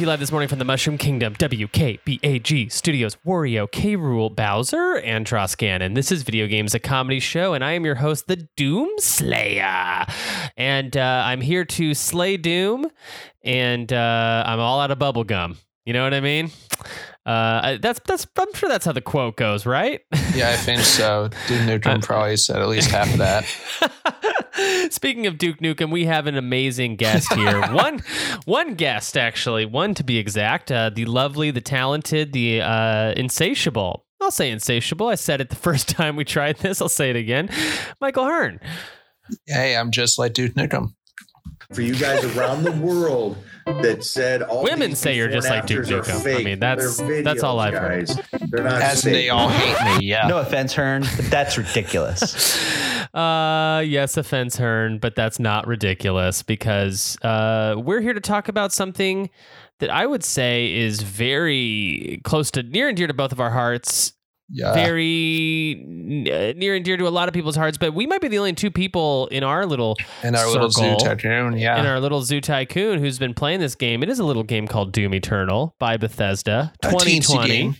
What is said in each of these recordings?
to you live this morning from the Mushroom Kingdom, WKBAG Studios, Wario, K. Rool, Bowser, and Troscan. This is Video Games, a comedy show, and I am your host, the Doom Slayer. And uh, I'm here to slay Doom, and uh, I'm all out of bubble gum. You know what I mean? Uh, that's that's. I'm sure that's how the quote goes, right? Yeah, I think so. Duke Nukem probably said at least half of that. Speaking of Duke Nukem, we have an amazing guest here. one, one guest actually, one to be exact. Uh, the lovely, the talented, the uh, insatiable. I'll say insatiable. I said it the first time we tried this. I'll say it again. Michael Hearn. Hey, I'm just like Duke Nukem. For you guys around the world that said all Women say you're just like Duke before and Nukem. I afters are fake. mean, that's- They're that's all I've heard. They're not As fake. they all hate me, yeah. No offense, Hearn, but that's ridiculous. Uh, yes, offense, Hearn, but that's not ridiculous because uh, we're here to talk about something that I would say is very close to near and dear to both of our hearts. Yeah. very uh, near and dear to a lot of people's hearts, but we might be the only two people in our little in our little zoo tycoon, yeah. in our little zoo tycoon who's been playing this game. It is a little game called Doom Eternal by Bethesda, 2020.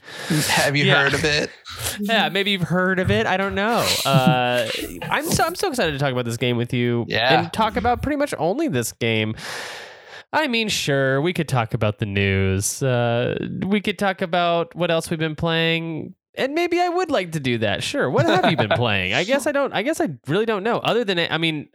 Have you Yeah. heard of it? Yeah, maybe you've heard of it. I don't know. Uh, I'm so I'm so excited to talk about this game with you Yeah. and talk about pretty much only this game. I mean, sure, we could talk about the news. Uh, we could talk about what else we've been playing. And maybe I would like to do that. Sure. What have you been playing? I guess I don't. I guess I really don't know. Other than I mean,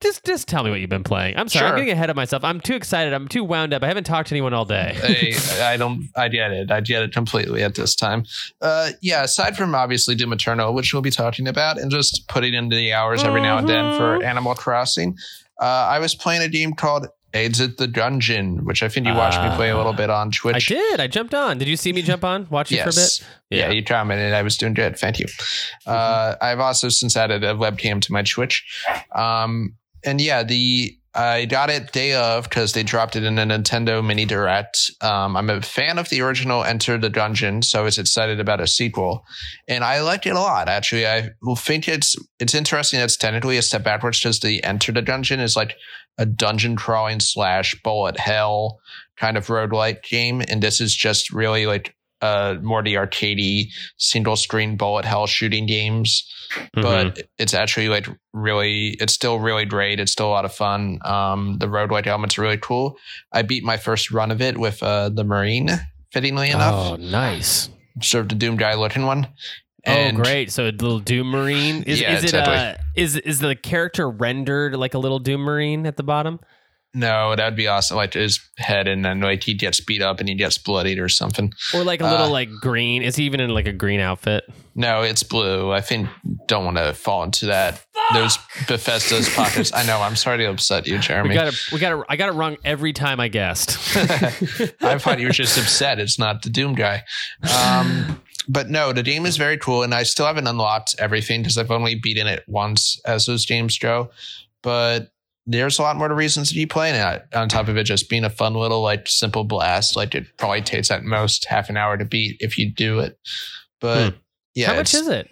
just just tell me what you've been playing. I'm sorry. I'm Sure. getting ahead of myself. I'm too excited. I'm too wound up. I haven't talked to anyone all day. I, I don't. I get it. I get it completely at this time. Uh, yeah. Aside from obviously Doom Eternal, which we'll be talking about, and just putting in the hours every now and then for Mhm. Animal Crossing, uh, I was playing a game called Exit the Gungeon, which I think you watched me play a little bit on Twitch. I did. I jumped on. Did you see me jump on? Watch you for a bit. Yes. Yeah. you commented. I was doing good. Thank you. Uh, I've also since added a webcam to my Twitch. Um, and yeah, the I got it day of because they dropped it in a Nintendo Mini Direct. Um, I'm a fan of the original Enter the Gungeon, so I was excited about a sequel, and I liked it a lot. Actually, I think it's it's interesting. It's technically a step backwards because the Enter the Gungeon is like a dungeon crawling slash bullet hell kind of roguelike game, and this is just really like uh more the arcadey single screen bullet hell shooting games. Mhm. but it's actually like really it's still really great. It's still a lot of fun. Um the roguelike elements are really cool. I beat my first run of it with uh the marine fittingly enough. Oh, nice. Served a doom guy looking one oh, great! So a little Doom Marine is Yeah, is it exactly. uh, is is the character rendered like a little Doom Marine at the bottom? no that'd be awesome like his head and then like he gets beat up and he gets bloodied or something Or like a little Uh, like green? Is he even in like a green outfit? no it's blue i think don't want to fall into that those bethesda's pockets i know i'm sorry to upset you jeremy We got it. We got it. I got it wrong every time I guessed. I thought you were just upset. It's not the Doom guy. Um, but no, the game is very cool, and I still haven't unlocked everything because I've only beaten it once as those games go. But there's a lot more reasons to be playing it. On top of it just being a fun little like simple blast, like it probably takes at most half an hour to beat if you do it. But yeah, How much is it?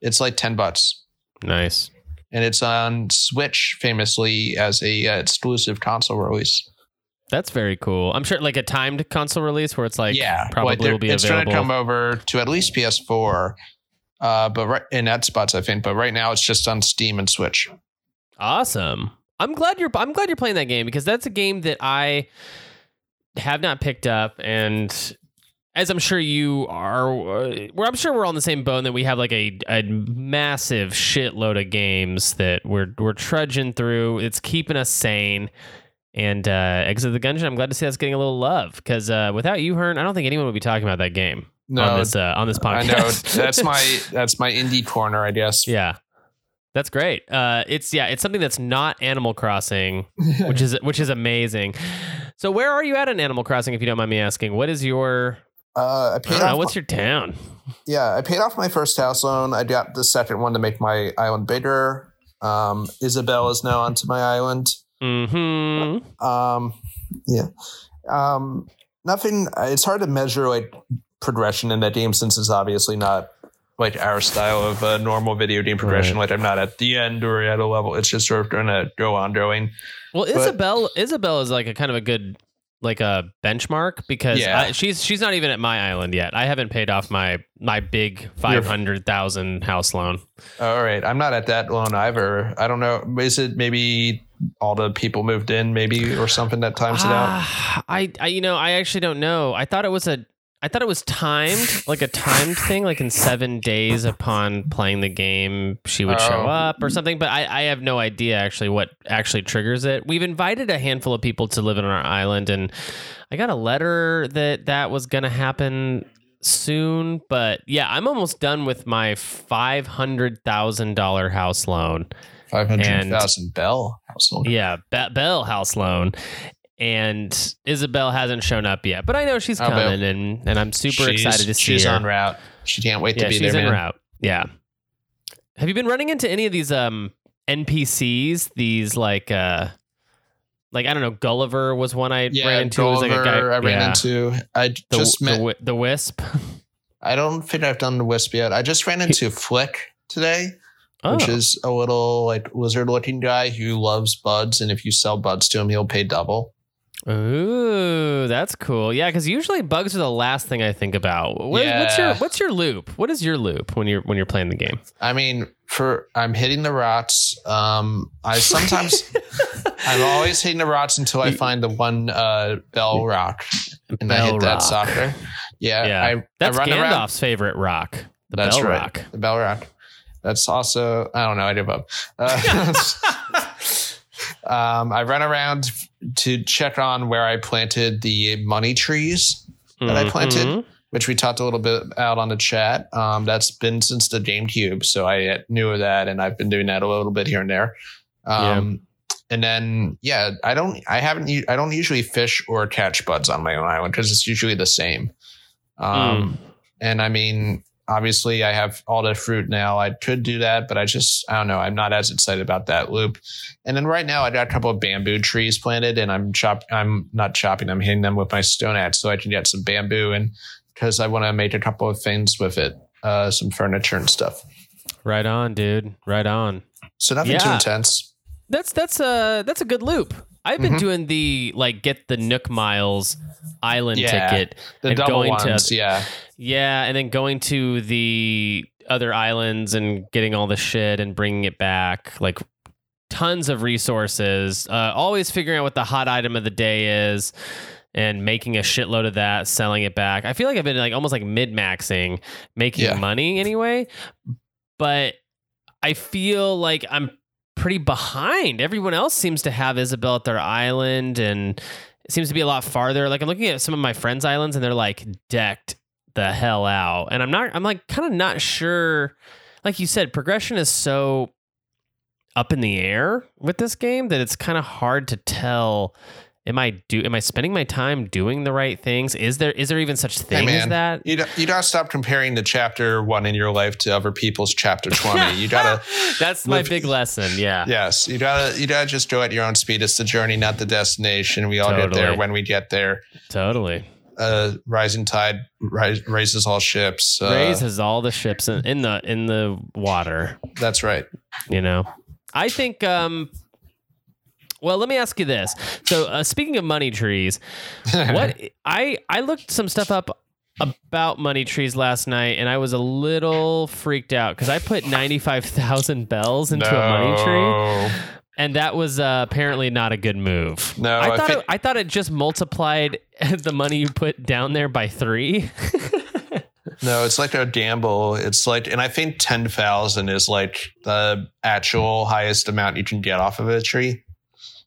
It's like ten bucks, Nice. and it's on Switch famously as a uh, exclusive console release. That's very cool. I'm sure like a timed console release where it's like yeah, probably they're- will be it's going available. to come over to at least PS4, uh, but right in that spots I think. But right now it's just on Steam and Switch. Awesome. I'm glad you're I'm glad you're playing that game because that's a game that I have not picked up and as I'm sure you are uh, well I'm sure we're all in the same bone that we have like a, a massive shitload of games that we're we're trudging through. It's keeping us sane. And uh, Exit the Gungeon, I'm glad to see that's getting a little love because uh, without you, Hearn, I don't think anyone would be talking about that game No, on this uh, on this I podcast. know that's my that's my indie corner, I guess. Yeah. That's great. Uh, it's yeah, it's something that's not Animal Crossing, which is which is amazing. So where are you at in Animal Crossing, if you don't mind me asking? What is your Uh, I I paid don't know, off. what's your town? yeah, I paid off my first house loan. I got the second one to make my island bigger. Um, Isabelle is now onto my island. Mm-hmm. Um, yeah. Um, nothing. It's hard to measure like progression in that game since it's obviously not like our style of uh, normal video game progression. Like I'm not at the end or at a level. It's just sort of going to go on going. Well, But- Isabelle Isabelle is like a kind of a good like a benchmark because Yeah. I, she's she's not even at my island yet. I haven't paid off my my big five hundred thousand house loan. All right, I'm not at that loan either. I don't know. Is it maybe all the people moved in, maybe or something that times it out? Ah, I, I you know I actually don't know. I thought it was a I thought it was timed, like a timed thing, like in seven days upon playing the game, she would show Oh. up or something. But I, I have no idea actually what actually triggers it. We've invited a handful of people to live on our island, and I got a letter that that was going to happen soon. But yeah, I'm almost done with my five hundred thousand dollar house loan. Five hundred thousand Bell household. Yeah, Bell house loan. And Isabelle hasn't shown up yet, but I know she's Oh, coming, and, and I'm super She's- excited to see She's her. She's on route. She can't wait yeah, to be she's there, en man. route. Yeah. Have you been running into any of these um NPCs? These like uh like I don't know, Gulliver was one I Yeah, ran into. Was like a guy, I ran yeah. into. I the, just the, met. wi- the Wisp. I don't think I've done the Wisp yet. I just ran into Flick today, Oh, which is a little like lizard-looking guy who loves buds, and if you sell buds to him, he'll pay double. Ooh, that's cool. Yeah, because usually bugs are the last thing I think about. What, What's your What's your loop? What is your loop when you're when you're playing the game? I mean, for I'm hitting the rots. Um, I sometimes I'm always hitting the rots until I find the one uh, bell rock, and I Bell hit that rock. sucker. Yeah, Yeah, I, That's I run Gandalf's around. favorite rock, the That's Bell right. Rock. The bell rock. That's also I don't know. I give up. Uh, um, I run around to check on where I planted the money trees, that I planted. Which we talked a little bit out on the chat. Um, that's been since the GameCube, so I knew of that, and I've been doing that a little bit here and there. Um, And then, yeah, I don't, I haven't, I don't usually fish or catch buds on my own island because it's usually the same. Um, And I mean, obviously, I have all the fruit now. I could do that, but I just, I don't know. I'm not as excited about that loop. And then right now, I got a couple of bamboo trees planted, and I'm chop, I'm not chopping. I'm hitting them with my stone axe so I can get some bamboo, and because I want to make a couple of things with it, uh, some furniture and stuff. Right on, dude. Right on. So nothing too intense. That's that's a that's a good loop. I've been Mhm. doing the like get the Nook Miles island Yeah. ticket. The and double going to- yeah. Yeah, and then going to the other islands and getting all the shit and bringing it back. Like tons of resources. Uh, always figuring out what the hot item of the day is and making a shitload of that, selling it back. I feel like I've been like almost like min maxing, making Yeah. money anyway. But I feel like I'm pretty behind. Everyone else seems to have Isabelle at their island and it seems to be a lot farther. Like I'm looking at some of my friends' islands and they're like decked the hell out. And I'm not I'm like kind of not sure like you said progression is so up in the air with this game that it's kind of hard to tell am I do am I spending my time doing the right things? Is there is there even such thing as man. that? You don't, you gotta stop comparing the chapter one in your life to other people's chapter 20. You gotta, That's my big lesson. Yeah. yes, you gotta, you gotta just go at your own speed. It's the journey, not the destination. We all get there when we get there. Totally. Uh, rising tide rise, raises all ships. Uh, raises all the ships in, in the in the water. That's right. You know, I think. um Well, let me ask you this. So, uh, speaking of money trees, what I I looked some stuff up about money trees last night, and I was a little freaked out because I put ninety five thousand bells into a money tree, and that was uh, apparently not a good move. No, I I thought think- it, I thought it just multiplied the money you put down there by three. No, it's like a gamble. It's like, and I think 10,000 is like the actual highest amount you can get off of a tree.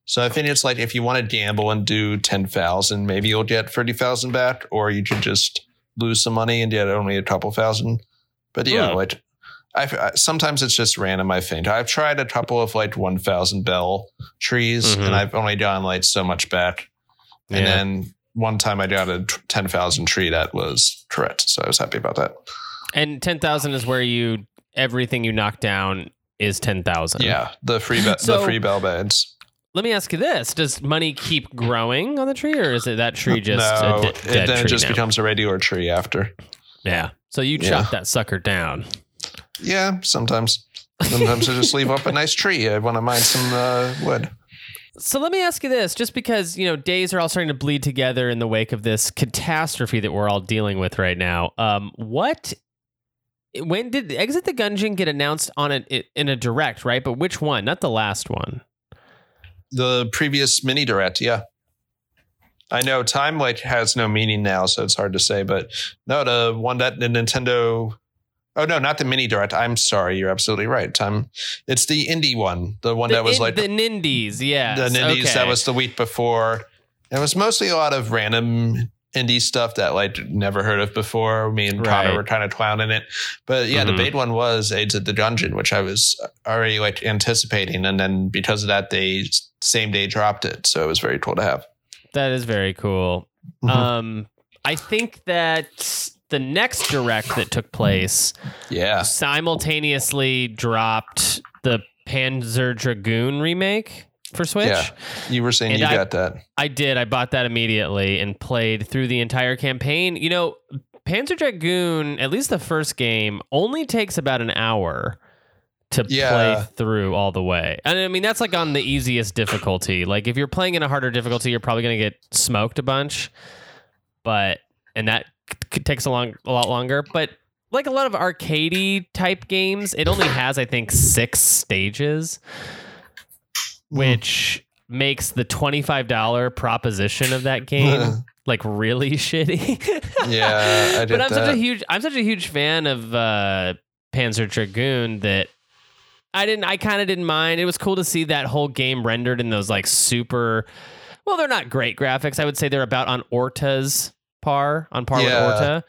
So I think it's like if you want to gamble and do 10,000, maybe you'll get 30,000 back, or you could just lose some money and get only a couple thousand. But yeah, Hmm. like I've, sometimes it's just random. I think I've tried a couple of like 1,000 bell trees Mhm. and I've only gotten like so much back. And Yeah. then one time I got a 10,000 tree that was correct. So I was happy about that. And ten thousand is where you everything you knock down is ten thousand. Yeah, the free be- So- the free bell beds. Let me ask you this: Does money keep growing on the tree, or is it that tree just no, de- it, then it just now? becomes a regular tree after. yeah. So you Yeah. chop that sucker down. Yeah, sometimes. Sometimes I just leave up a nice tree. I want to mine some uh, wood. So let me ask you this, just because, you know, days are all starting to bleed together in the wake of this catastrophe that we're all dealing with right now. Um, what when did Exit the Gungeon get announced on a in a direct, right? But which one? Not the last one. The previous mini direct, yeah. I know time like has no meaning now, so it's hard to say, but no, the one that the Nintendo Oh no, not the mini direct. I'm sorry, you're absolutely right. Time it's the indie one, the one The that was in- like the Nindies, yeah. the Nindies that was the week before. It was mostly a lot of random indie stuff that like never heard of before. Me and Connor Right. were kind of clowning it, but yeah, Mhm. the big one was Exit the Gungeon, which I was already like anticipating, and then because of that, they same day dropped it, so it was very cool to have. that is very cool. Mhm. Um, I think that the next direct that took place yeah, simultaneously dropped the Panzer Dragoon remake for Switch. Yeah. you were saying And you I- got that. I did. I bought that immediately and played through the entire campaign. You know, Panzer Dragoon, at least the first game, only takes about an hour to Yeah. play through all the way. And I mean, that's like on the easiest difficulty. Like if you're playing in a harder difficulty, you're probably going to get smoked a bunch. But and that c- takes a long a lot longer, but like a lot of arcadey type games, it only has I think 6 stages which makes the $25 proposition of that game like really shitty. Yeah, I did but I'm such a huge I'm such a huge fan of uh Panzer Dragoon that I didn't I kind of didn't mind. It was cool to see that whole game rendered in those like super well, they're not great graphics. I would say they're about on Orta's par, on par Yeah. with Orta.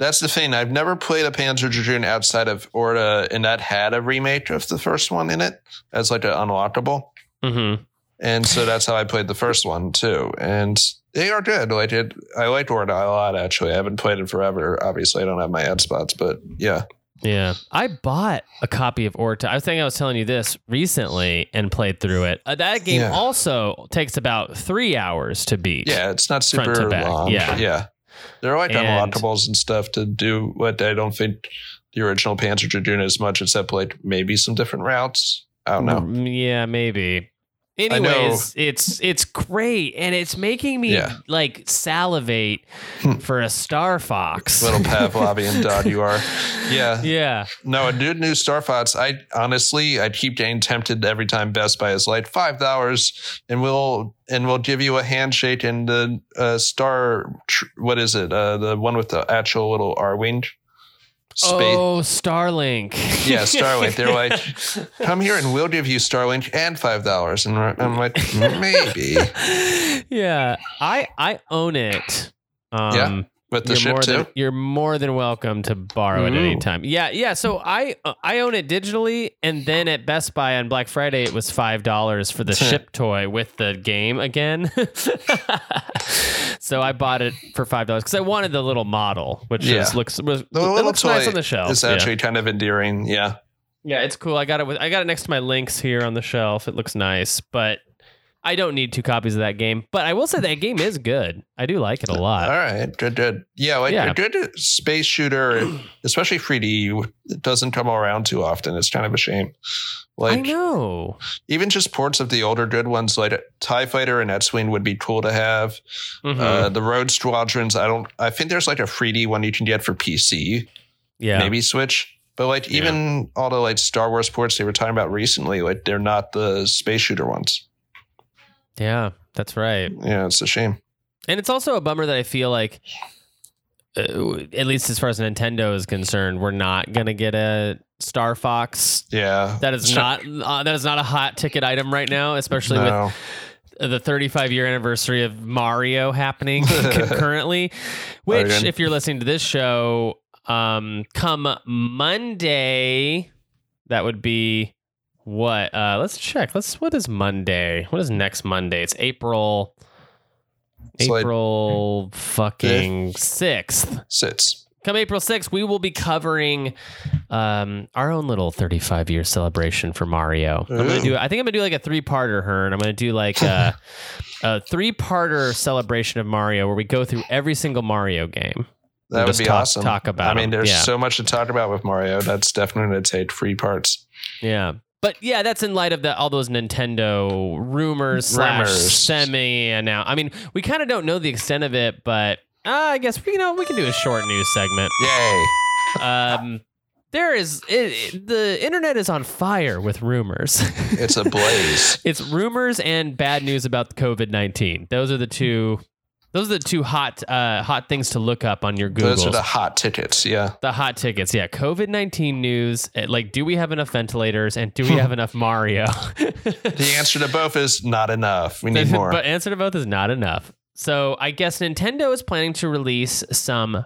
That's the thing. I've never played a Panzer Dragoon outside of Orta, and that had a remake of the first one in it as like an unlockable. Mhm. And so that's how I played the first one too. And they are good. Like it, I liked Orta a lot actually. I haven't played it forever. Obviously, I don't have my ad spots, but yeah, Yeah. I bought a copy of Orta. I think I was telling you this recently and played through it. Uh, that game Yeah. also takes about three hours to beat. yeah, it's not Front super to back, long. yeah. yeah. They're like And- unlockables and stuff to do what I don't think the original Panzer doing as much, except like maybe some different routes. I don't know. Mm, Yeah, maybe. Anyways, it's it's great and it's making me Yeah. like salivate for a Star Fox. Little Pavlovian dog you are. Yeah. Yeah. No, a new new Star Fox. I honestly, I keep getting tempted every time Best Buy is like five dollars, and we'll and we'll give you a handshake and the uh, Star. Tr- what is it? Uh, the one with the actual little Arwing space. Oh, Starlink. Yeah, Starlink. They're like, come here and we'll give you Starlink and five dollars, and I'm like, maybe yeah, I I own it. Um, Yeah, with the you're ship more too. Than, you're more than welcome to borrow it any time. Yeah, yeah. So I uh, I own it digitally, and then at Best Buy on Black Friday it was five dollars for the ship toy with the game again. so I bought it for five dollars because I wanted the little model, which Yeah. is, looks was, The it little looks nice on the shelf. It's yeah. actually kind of endearing. Yeah. Yeah, it's cool. I got it with I got it next to my links here on the shelf. It looks nice, but I don't need two copies of that game. But I will say that game is good. I do like it a lot. All right, good, good. Yeah, like Yeah. a good space shooter, especially 3D, doesn't come around too often. It's kind of a shame. I Like know. even just ports of the older good ones, like Tie Fighter and X-wing, would be cool to have. Mhm. Uh, the Rogue Squadrons, I don't. I think there's like a 3D one you can get for PC, yeah. maybe Switch. But like Yeah. even all the like Star Wars ports they were talking about recently, like they're not the space shooter ones. Yeah, that's right. Yeah, it's a shame. And it's also a bummer that I feel like, uh, at least as far as Nintendo is concerned, we're not gonna get a Star Fox. Yeah, That is not uh, that is not a hot ticket item right now, especially no. with the 35 year anniversary of Mario happening concurrently. Which, if you're listening to this show, um, come Monday, that would be what? Uh, let's check. Let's. What is Monday? What is next Monday? It's April. It's like- April fucking sixth. sits. Come April 6th, we will be covering um, our own little 35 year celebration for Mario. I'm gonna do. I think I'm gonna do like a three parter. Her and I'm gonna do like a, a three parter celebration of Mario where we go through every single Mario game. That would be talk, awesome. Talk about. I mean, there's so much to talk about with Mario. That's definitely to take three parts. yeah. But yeah, that's in light of the all those Nintendo rumors slash Rumors. semi and now. I mean, we kind of don't know the extent of it, but uh, I guess you know we can do a short news segment. Yay. Um, there is it, it- the internet is on fire with rumors. It's a blaze. it's rumors and bad news about COVID nineteen. Those are the two. Those are the two hot uh, hot things to look up on your Google. Those are the hot tickets. Yeah. The hot tickets, yeah. COVID nineteen news. eh, Like, do we have enough ventilators and do we have enough Mario? The answer to both is not enough. We need more. but answer to both is not enough. So I guess Nintendo is planning to release some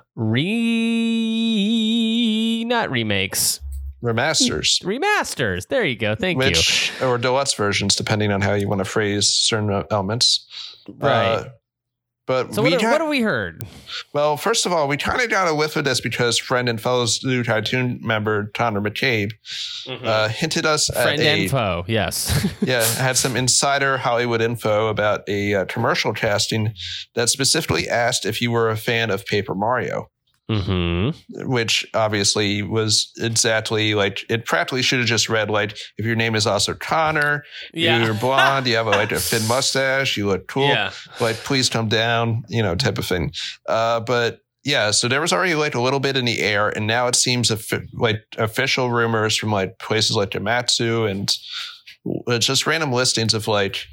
re not remakes Remasters. remasters. There you go. Thank you. which or deluxe versions, depending on how you want to phrase certain elements. Right. Uh, but So we what, got, what have we heard? well, first of all, we kind of got a whiff of this because friend and fellow Blue Tycoon member Connor McCabe uh, hinted us Mm-hmm. Friend at a, and foe. Yes. yeah had some insider Hollywood info about a uh, commercial casting that specifically asked if you were a fan of Paper Mario. Hmm which obviously was exactly like it practically should have just read like if your name is also Connor, Yeah. you're blonde, you have a, like a thin mustache, you look cool, Yeah. like please come down, you know, type of thing. Uh, but yeah, so there was already like a little bit in the air, and now it seems like official rumors from like places like Jamatsu and just random listings of like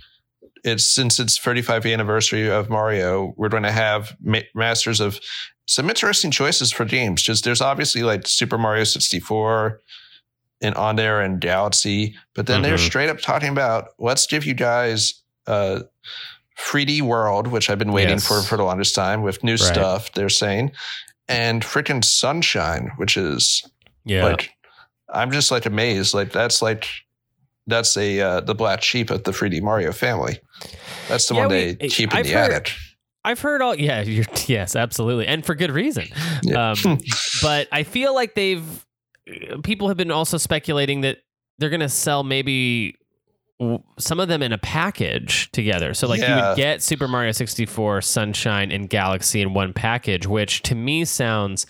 it's since its 35th anniversary of Mario, we're going to have ma- masters of some interesting choices for games. Just there's obviously like Super Mario 64 and on there and Galaxy, but then they're Mhm. straight up talking about let's give you guys uh 3D World, which I've been waiting Yes. for for the longest time with new Right. stuff. They're saying, and freaking Sunshine, which is Yeah. like I'm just like amazed. Like that's like that's a uh, the black sheep of the 3D Mario family. That's the Yeah, one we- they keep in I've the heard- attic. I've heard all. Yeah. You're, yes. Absolutely. And for good reason. Yeah. Um, but I feel like they've people have been also speculating that they're going to sell maybe some of them in a package together. So like you would get Super Mario 64, Sunshine and Galaxy in one package, which to me sounds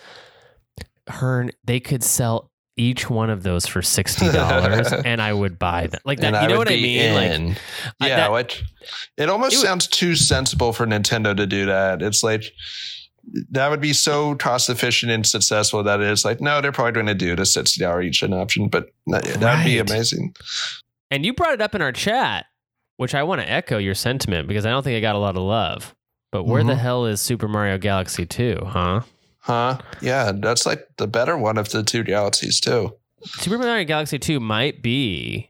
Hearn they could sell each one of those for $60 and I would buy them. Like that And you know would what I mean? Like in. I- yeah, that- like it almost It would- sounds too sensible for Nintendo to do that. It's like that would be so cost efficient and successful that it's like no, they're probably going to do the sixty dollar each an option, but that would be amazing. And you brought it up in our chat, which I want to echo your sentiment because I don't think I got a lot of love. But where the Mhm. hell is Super Mario Galaxy 2, huh? Huh? Yeah, that's like the better one of the two galaxies too. Super Mario Galaxy 2 might be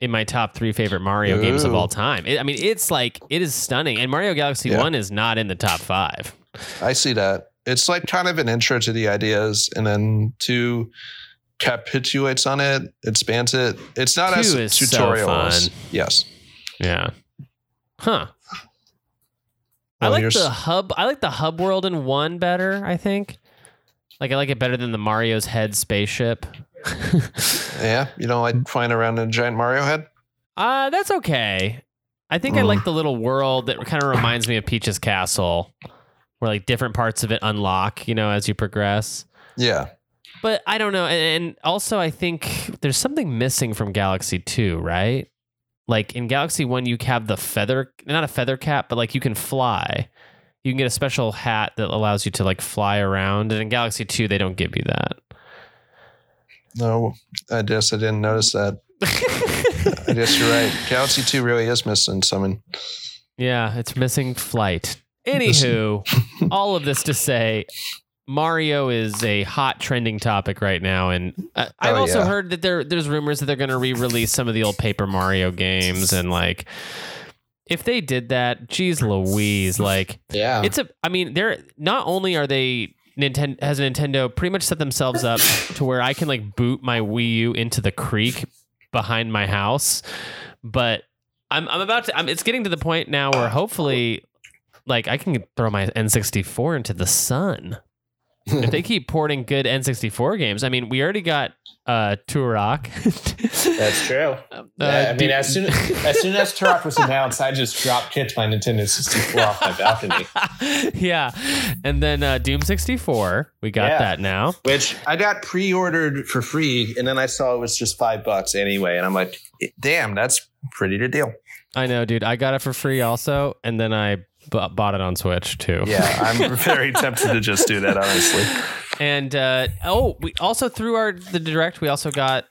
in my top three favorite Mario games of all time. It- I mean, it's like, it is stunning. And Mario Galaxy Yeah. 1 is not in the top five. I see that. It's like kind of an intro to the ideas, and then two capitulates on it, expands it. It's not Two as is so fun. Yes. Yeah. Huh. I like here's- the hub. I like the hub world in one better. I think. Like I like it better than the Mario's head spaceship. Yeah, you don't like flying around in a giant Mario head? Uh, that's okay. I think I Mm. like the little world that kind of reminds me of Peach's Castle, where like different parts of it unlock, you know, as you progress. Yeah. But I don't know. And, and also, I think there's something missing from Galaxy 2, right? Like in Galaxy 1, you have the feather, not a feather cap, but like you can fly. You can get a special hat that allows you to like fly around. And in Galaxy 2, they don't give you that. No, I guess I didn't notice that. I guess you're right. Galaxy 2 really is missing something. Yeah, it's missing flight. Anywho, all of this to say, Mario is a hot trending topic right now, and uh, I've Oh, also yeah. heard that there there's rumors that they're going to re-release some of the old Paper Mario games, and like, if they did that, geez Louise, like Yeah. it's a. I mean, they're not only are they Nintendo has Nintendo pretty much set themselves up to where I can like boot my Wii U into the creek behind my house, but I'm I'm about to. I'm, it's getting to the point now where hopefully, like I can throw my N64 into the sun. If they keep porting good N64 games, I mean, we already got uh Turok. That's true. Uh, Yeah, I mean, dude- as soon as soon as Turok was announced, I just drop kicked my Nintendo 64 off my balcony. yeah, and then uh, Doom 64, we got Yeah. that now. Which I got pre-ordered for free, and then I saw it was just five bucks anyway, and I'm like, damn, that's pretty good deal. I know, dude. I got it for free also, and then I b- bought it on Switch too. Yeah, I'm very tempted to just do that, honestly. And uh, oh, we also through our the direct, we also got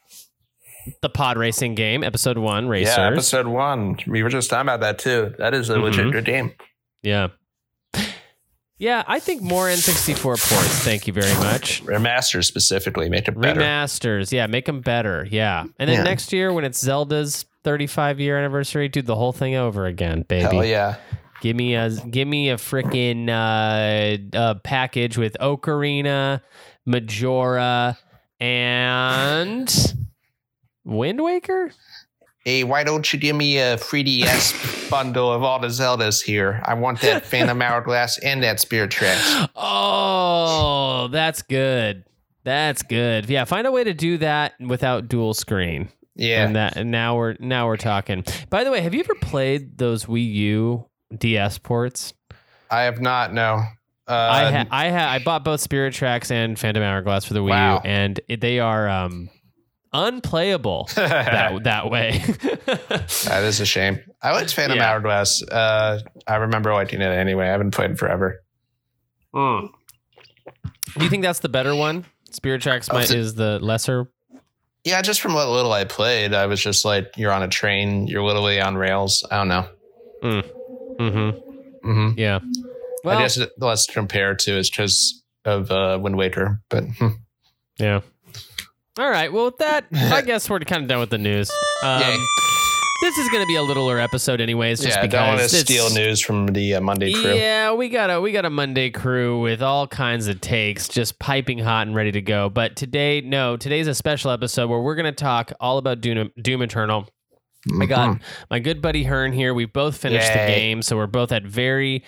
the pod racing game, episode one, Racers. Yeah, episode one. We were just talking about that too. That is a legit Mhm. good game. Yeah. Yeah, I think more N64 ports. Thank you very much. Remaster specifically, make it better. Remasters, yeah, make them better. Yeah. And then Yeah. next year, when it's Zelda's 35 year anniversary, do the whole thing over again, baby. Hell yeah. Give me a give me a freaking uh, uh, package with Ocarina, Majora, and Wind Waker. Hey, why don't you give me a 3DS bundle of all the Zeldas here? I want that Phantom Hourglass and that Spirit Tracks. Oh, that's good. That's good. Yeah, find a way to do that without dual screen. Yeah. And that and now we're now we're talking. By the way, have you ever played those Wii U DS ports? I have not, no. Uh, I ha- I ha- I bought both Spirit Tracks and Phantom Hourglass for the Wii Wow. U, and it, they are um, unplayable that that way. that is a shame. I liked Phantom Yeah. Hourglass. Uh, I remember liking it anyway. I haven't played it forever. Do you think that's the better one? Spirit Tracks Oh, might, so- is the lesser. Yeah, just from what little I played, I was just like, you're on a train, you're literally on rails. I don't know. Mm-hmm. hmm Yeah. Well, I guess the less to compare to is because of uh, Wind Waker, but hmm. Yeah. All right. Well, with that, I guess we're kind of done with the news. Um, this is going to be a littler episode, anyways. Just yeah, because don't want to steal news from the uh, Monday crew. Yeah, we got a we got a Monday crew with all kinds of takes, just piping hot and ready to go. But today, no, today's a special episode where we're going to talk all about Doom, Doom Eternal. I got my good buddy Hearn here. We both finished the Mm-hmm. Game, so we're both at very.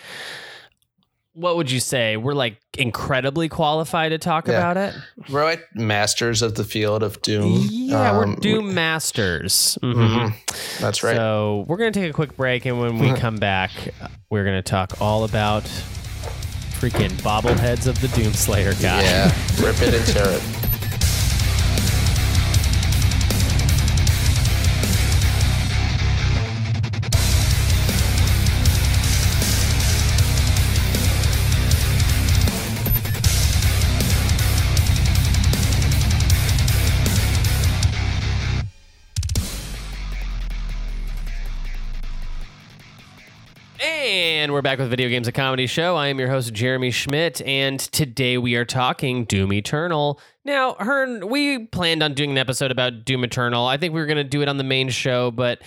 What would you say? We're like incredibly qualified to talk Yeah. about it. We're like masters of the field of Doom. Yeah, we're Um, Doom masters. Mhm. mhm. That's right. So we're gonna take a quick break, and when we come back, we're gonna talk all about freaking bobbleheads of the Doomslayer guy. yeah, rip it and tear it. And we're back with Video Games a Comedy Show. I am your host, Jeremy Schmidt, and today we are talking Doom Eternal. Now, Hearn, we planned on doing an episode about Doom Eternal. I think we were going to do it on the main show, but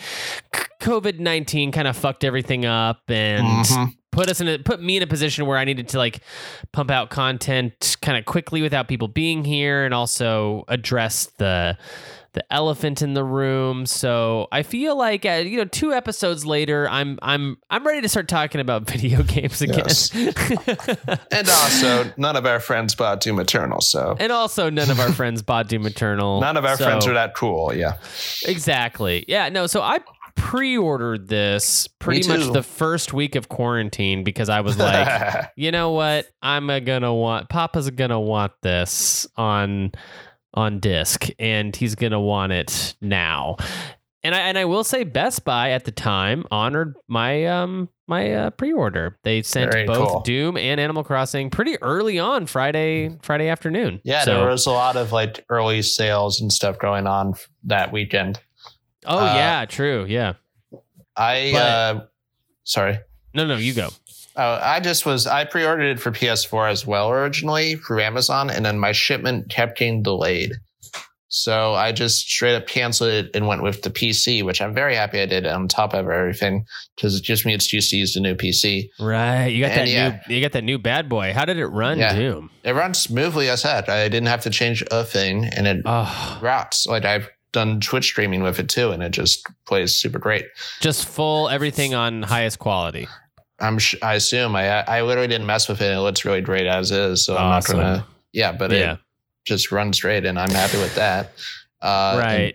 COVID 19 kind of fucked everything up and Mhm. put us in a put me in a position where I needed to like pump out content kind of quickly without people being here and also address the the elephant in the room. So I feel like uh, you know, two episodes later, I'm I'm I'm ready to start talking about video games again. Yes. And also, none of our friends bought Doom Eternal, so and also, none of our friends bought Doom Eternal. none of our So- friends are that cool. Yeah. Exactly. Yeah. No. So I pre-ordered this pretty much the first week of quarantine because I was like, you know what? I'm gonna want Papa's gonna want this on on disc, and he's gonna want it now. And I and I will say Best Buy at the time honored my um my uh, pre-order. They sent Very both cool. Doom and Animal Crossing pretty early on Friday Friday afternoon. yeah, So- there was a lot of like early sales and stuff going on that weekend. oh uh, yeah, true. Yeah. I But- uh sorry. No, no, you go. Oh, I just was I pre-ordered it for PS4 as well originally through Amazon, and then my shipment kept getting delayed. So I just straight up canceled it and went with the PC, which I'm very happy I did on top of everything because it gives me excuse to use the new PC. Right. You got And that yeah. new you got that new bad boy. How did it run, Yeah. Doom? It runs smoothly as heck. I didn't have to change a thing, and it Oh, routes. Like I've done Twitch streaming with it too, and it just plays super great. just full everything on highest quality. I'm sh- I assume I I literally didn't mess with it. It looks really great as is. So Awesome. I'm not gonna. Yeah, but yeah, it just runs straight and I'm happy with that. Uh, right.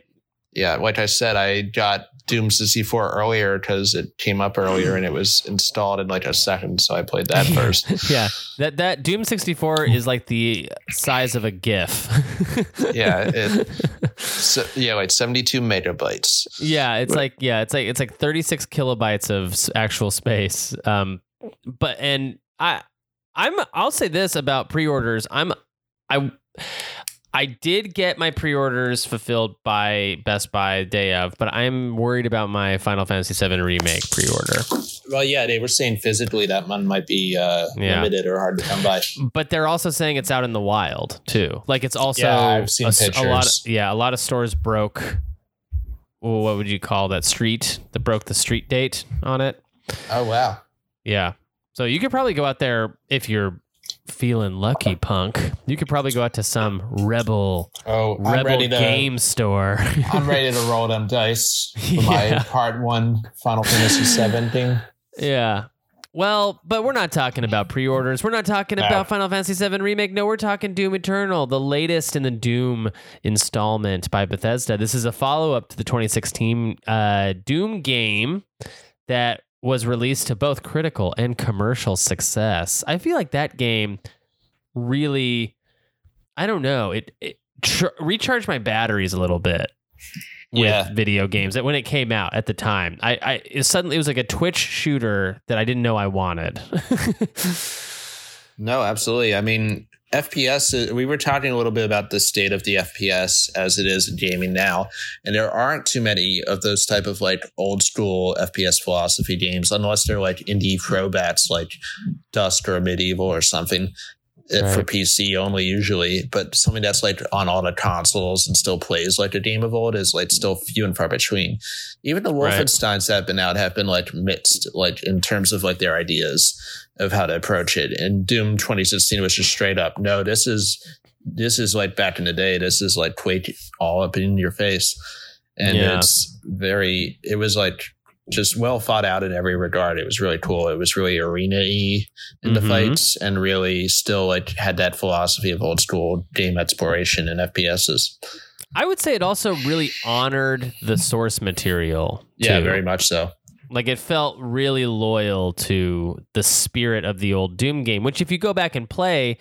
yeah, like I said, I got Doom 64 earlier because it came up earlier and it was installed in like a second. So I played that first. yeah, that that Doom sixty four is like the size of a GIF. yeah, it, so, yeah, like 72 megabytes. yeah, it's like yeah, it's like it's like thirty six kilobytes of actual space. Um, but and I, I'm I'll say this about pre orders. I'm I. I did get my pre-orders fulfilled by Best Buy day of, but I'm worried about my Final Fantasy VII remake pre-order. Well, yeah, they were saying physically that one might be uh, Yeah. limited or hard to come by. but they're also saying it's out in the wild too. Like it's also Yeah, I've seen a, a lot. Of, pictures. yeah, a lot of stores broke. What would you call that street that broke the street date on it? Oh wow! Yeah, so you could probably go out there if you're feeling lucky, punk. You could probably go out to some rebel Oh, I'm rebel ready to. game store. I'm ready to roll them dice for my part one Final Fantasy VII thing. Yeah. Well, but we're not talking about pre-orders. We're not talking No. about Final Fantasy VII remake. No, we're talking Doom Eternal, the latest in the Doom installment by Bethesda. This is a follow-up to the 2016 uh, Doom game that was released to both critical and commercial success. I feel like that game really, I don't know, it, it tr- recharged my batteries a little bit with Yeah. video games that when it came out at the time i i it suddenly it was like a twitch shooter that i didn't know i wanted No, absolutely. I mean, FPS, we were talking a little bit about the state of the FPS as it is in gaming now. And there aren't too many of those type of like old school FPS philosophy games, unless they're like indie throwbacks like Dusk or Amid Evil or something uh, for PC only usually. But something that's like on all the consoles and still plays like a game of old is like still few and far between. Even the Right. Wolfensteins that have been out have been like mixed, like in terms of like their ideas of how to approach it. And Doom 2016 was just straight up, no, this is this is like back in the day. This is like Quake all up in your face, and Yeah. it's very. It was like just well thought out in every regard. It was really cool. It was really arena y in the Mhm. fights, and really still like had that philosophy of old school game exploration and FPSs. i would say it also really honored the source material Yeah, very much so. Like it felt really loyal to the spirit of the old doom game which if you go back and play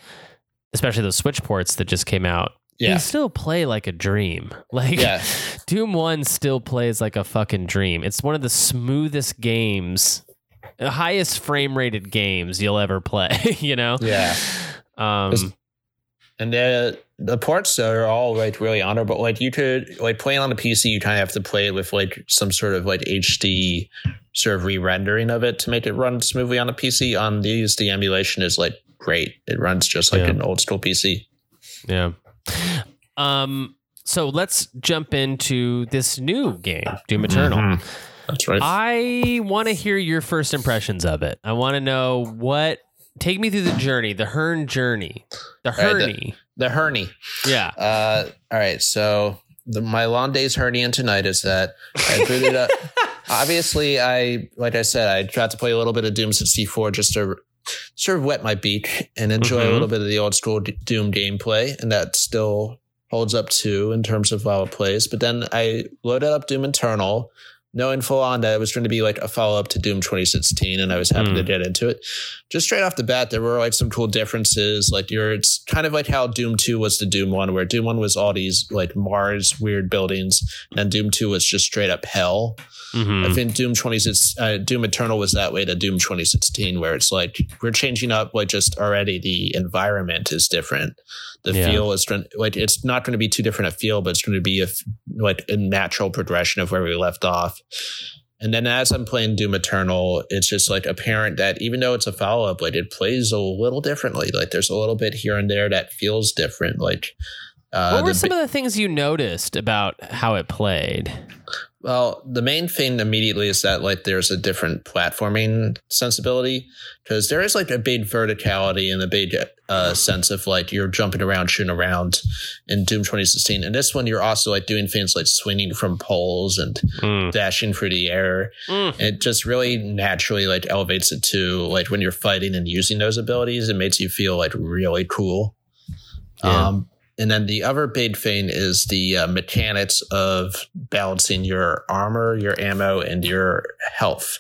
especially those switch ports that just came out Yeah. still play like a dream like Yeah. Doom 1 still plays like a fucking dream. It's one of the smoothest games, the highest frame rated games you'll ever play, you know? Yeah. Um, And the the ports are all like really honorable. Like you could like playing on the PC, you kind of have to play it with like some sort of like HD sort of re-rendering of it to make it run smoothly on the PC. On these, the emulation is like great. It runs just like Yeah. an old school PC. yeah. Um, so let's jump into this new game, Doom Eternal. Mhm. That's right. I want to hear your first impressions of it. I want to know what. Take me through the journey, the Hearn journey, the Right, the- the yeah. Uh, all right. So the, my long day's hernia tonight is that I booted up. Obviously, I like I said, I tried to play a little bit of Doom 64 just to sort of wet my beak and enjoy Mhm. a little bit of the old school Doom gameplay, and that still holds up too in terms of how it plays. But then I loaded up Doom Eternal. Knowing full on that it was going to be like a follow up to Doom 2016, and I was happy Hmm. to get into it just straight off the bat, there were like some cool differences. Like you're, it's kind of like how Doom Two was to Doom One, where Doom One was all these like Mars weird buildings, and Doom Two was just straight up hell. Mhm. I think Doom Twenty Six, uh, Doom Eternal was that way to Doom Twenty Sixteen, where it's like we're changing up. Like just already the environment is different. The Yeah. feel is like it's not going to be too different a feel, but it's going to be a like a natural progression of where we left off. And then as I'm playing Doom Eternal, it's just like apparent that even though it's a follow up, like it plays a little differently. Like there's a little bit here and there that feels different. Like uh, what were some bi- of the things you noticed about how it played? Well, the main thing immediately is that like there's a different platforming sensibility because there is like a big verticality and a big uh, sense of like you're jumping around, shooting around in Doom 2016. And this one, you're also like doing things like swinging from poles and Mm. dashing through the air. Mm. It just really naturally like elevates it to like when you're fighting and using those abilities, it makes you feel like really cool. Yeah. Um, and then the other big thing is the uh, mechanics of balancing your armor, your ammo, and your health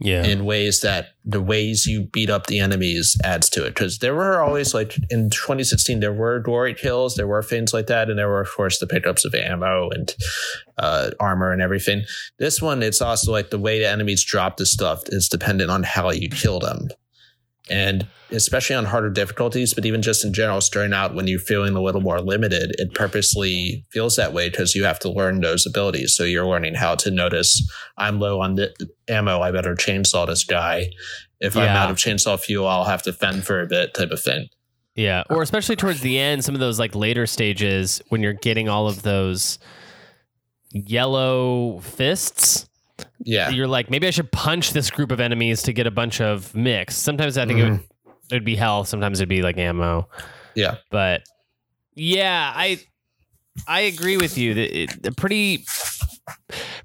Yeah. in ways that the ways you beat up the enemies adds to it. Because there were always like in 2016, there were glory kills, there were things like that, and there were of course the pickups of ammo and uh, armor and everything. This one, it's also like the way the enemies drop the stuff is dependent on how you kill them. And especially on harder difficulties, but even just in general, starting out when you're feeling a little more limited, it purposely feels that way because you have to learn those abilities. So you're learning how to notice I'm low on the ammo. I better chainsaw this guy. If I'm out of chainsaw fuel, I'll have to fend for a bit, type of thing. Yeah, or especially towards the end, some of those like later stages when you're getting all of those yellow fists. Yeah. You're like, maybe I should punch this group of enemies to get a bunch of mix. Sometimes I think it would mm-hmm. it'd be health. Sometimes it'd be like ammo. Yeah. But yeah, I I agree with you. That it, pretty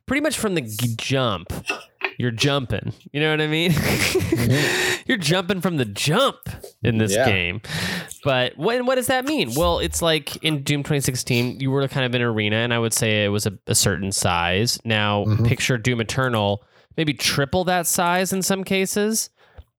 pretty much from the jump, you're jumping. You know what I mean? you're jumping from the jump in this Yeah. game. But what what does that mean? Well, it's like in Doom 2016, you were kind of in an arena, and I would say it was a, a certain size. Now, Mhm. picture Doom Eternal, maybe triple that size in some cases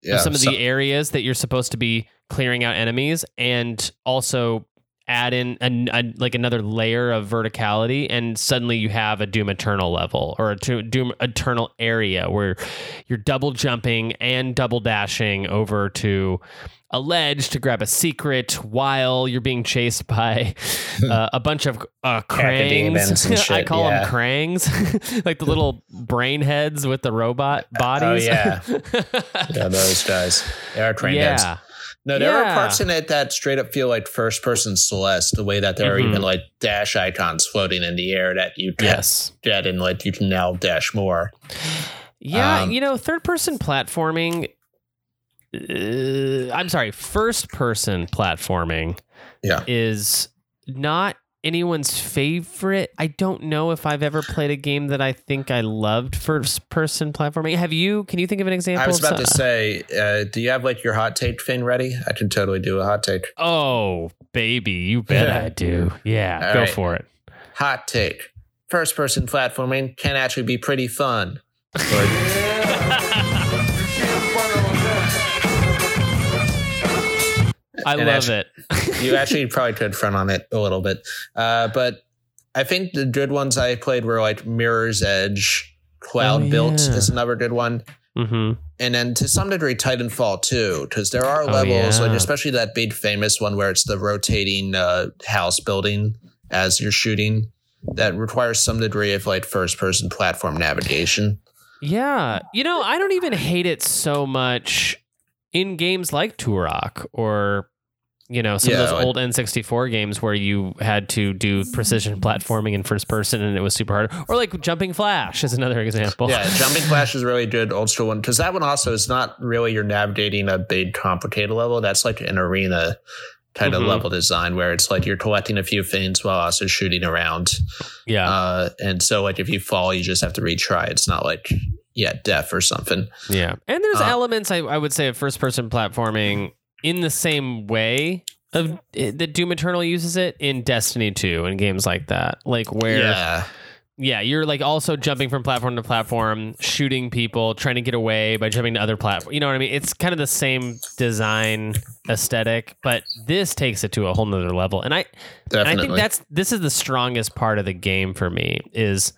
Yeah. some of the areas that you're supposed to be clearing out enemies and also add in an, a, like another layer of verticality and suddenly you have a doom eternal level or a doom eternal area where you're double jumping and double dashing over to a ledge to grab a secret while you're being chased by uh, a bunch of uh, crangs. I call yeah. them crangs, like the little brain heads with the robot bodies. Oh, yeah. yeah, those guys. They are trained heads. No, there Yeah. are parts in it that straight up feel like first person Celeste, the way that there Mhm. are even like dash icons floating in the air that you Yes. get and like you can now dash more. Yeah, Um, you know, third person platforming. Uh, I'm sorry, first person platforming. Yeah. is not anyone's favorite. I don't know if I've ever played a game that I think I loved first person platforming. Have you? Can you think of an example? I was about to say, uh, do you have like your hot take thing ready? I can totally do a hot take. Oh, baby, you bet I do. Yeah, All go right. for it. Hot take. First person platforming can actually be pretty fun. Or- I And love actually- it. you actually probably could front on it a little bit. Uh, but I think the good ones I played were like Mirror's Edge, Cloud Oh, Built yeah. is another good one. hmm And then to some degree, Titanfall too, because there are Oh, levels, like especially that big famous one where it's the rotating uh, house building as you're shooting, that requires some degree of like first person platform navigation. Yeah. You know, I don't even hate it so much in games like Turok or you know, some Yeah, of those like- old N64 games where you had to do precision platforming in first person and it was super hard. Or like Jumping Flash is another example. Yeah, Jumping Flash is really good old school one because that one also is not really you're navigating a big complicated level. That's like an arena kind Mhm. of level design where it's like you're collecting a few things while also shooting around. Yeah. Uh, and so like if you fall, you just have to retry. It's not like yeah, death or something. Yeah. And there's Uh, elements I, I would say of first person platforming in the same way of eh, that Doom Eternal uses it in Destiny 2 and games like that. Like where yeah, Yeah, you're like also jumping from platform to platform, shooting people, trying to get away by jumping to other platforms. You know what I mean? It's kind of the same design aesthetic, but this takes it to a whole nother level. And I, and I think that's this is the strongest part of the game for me is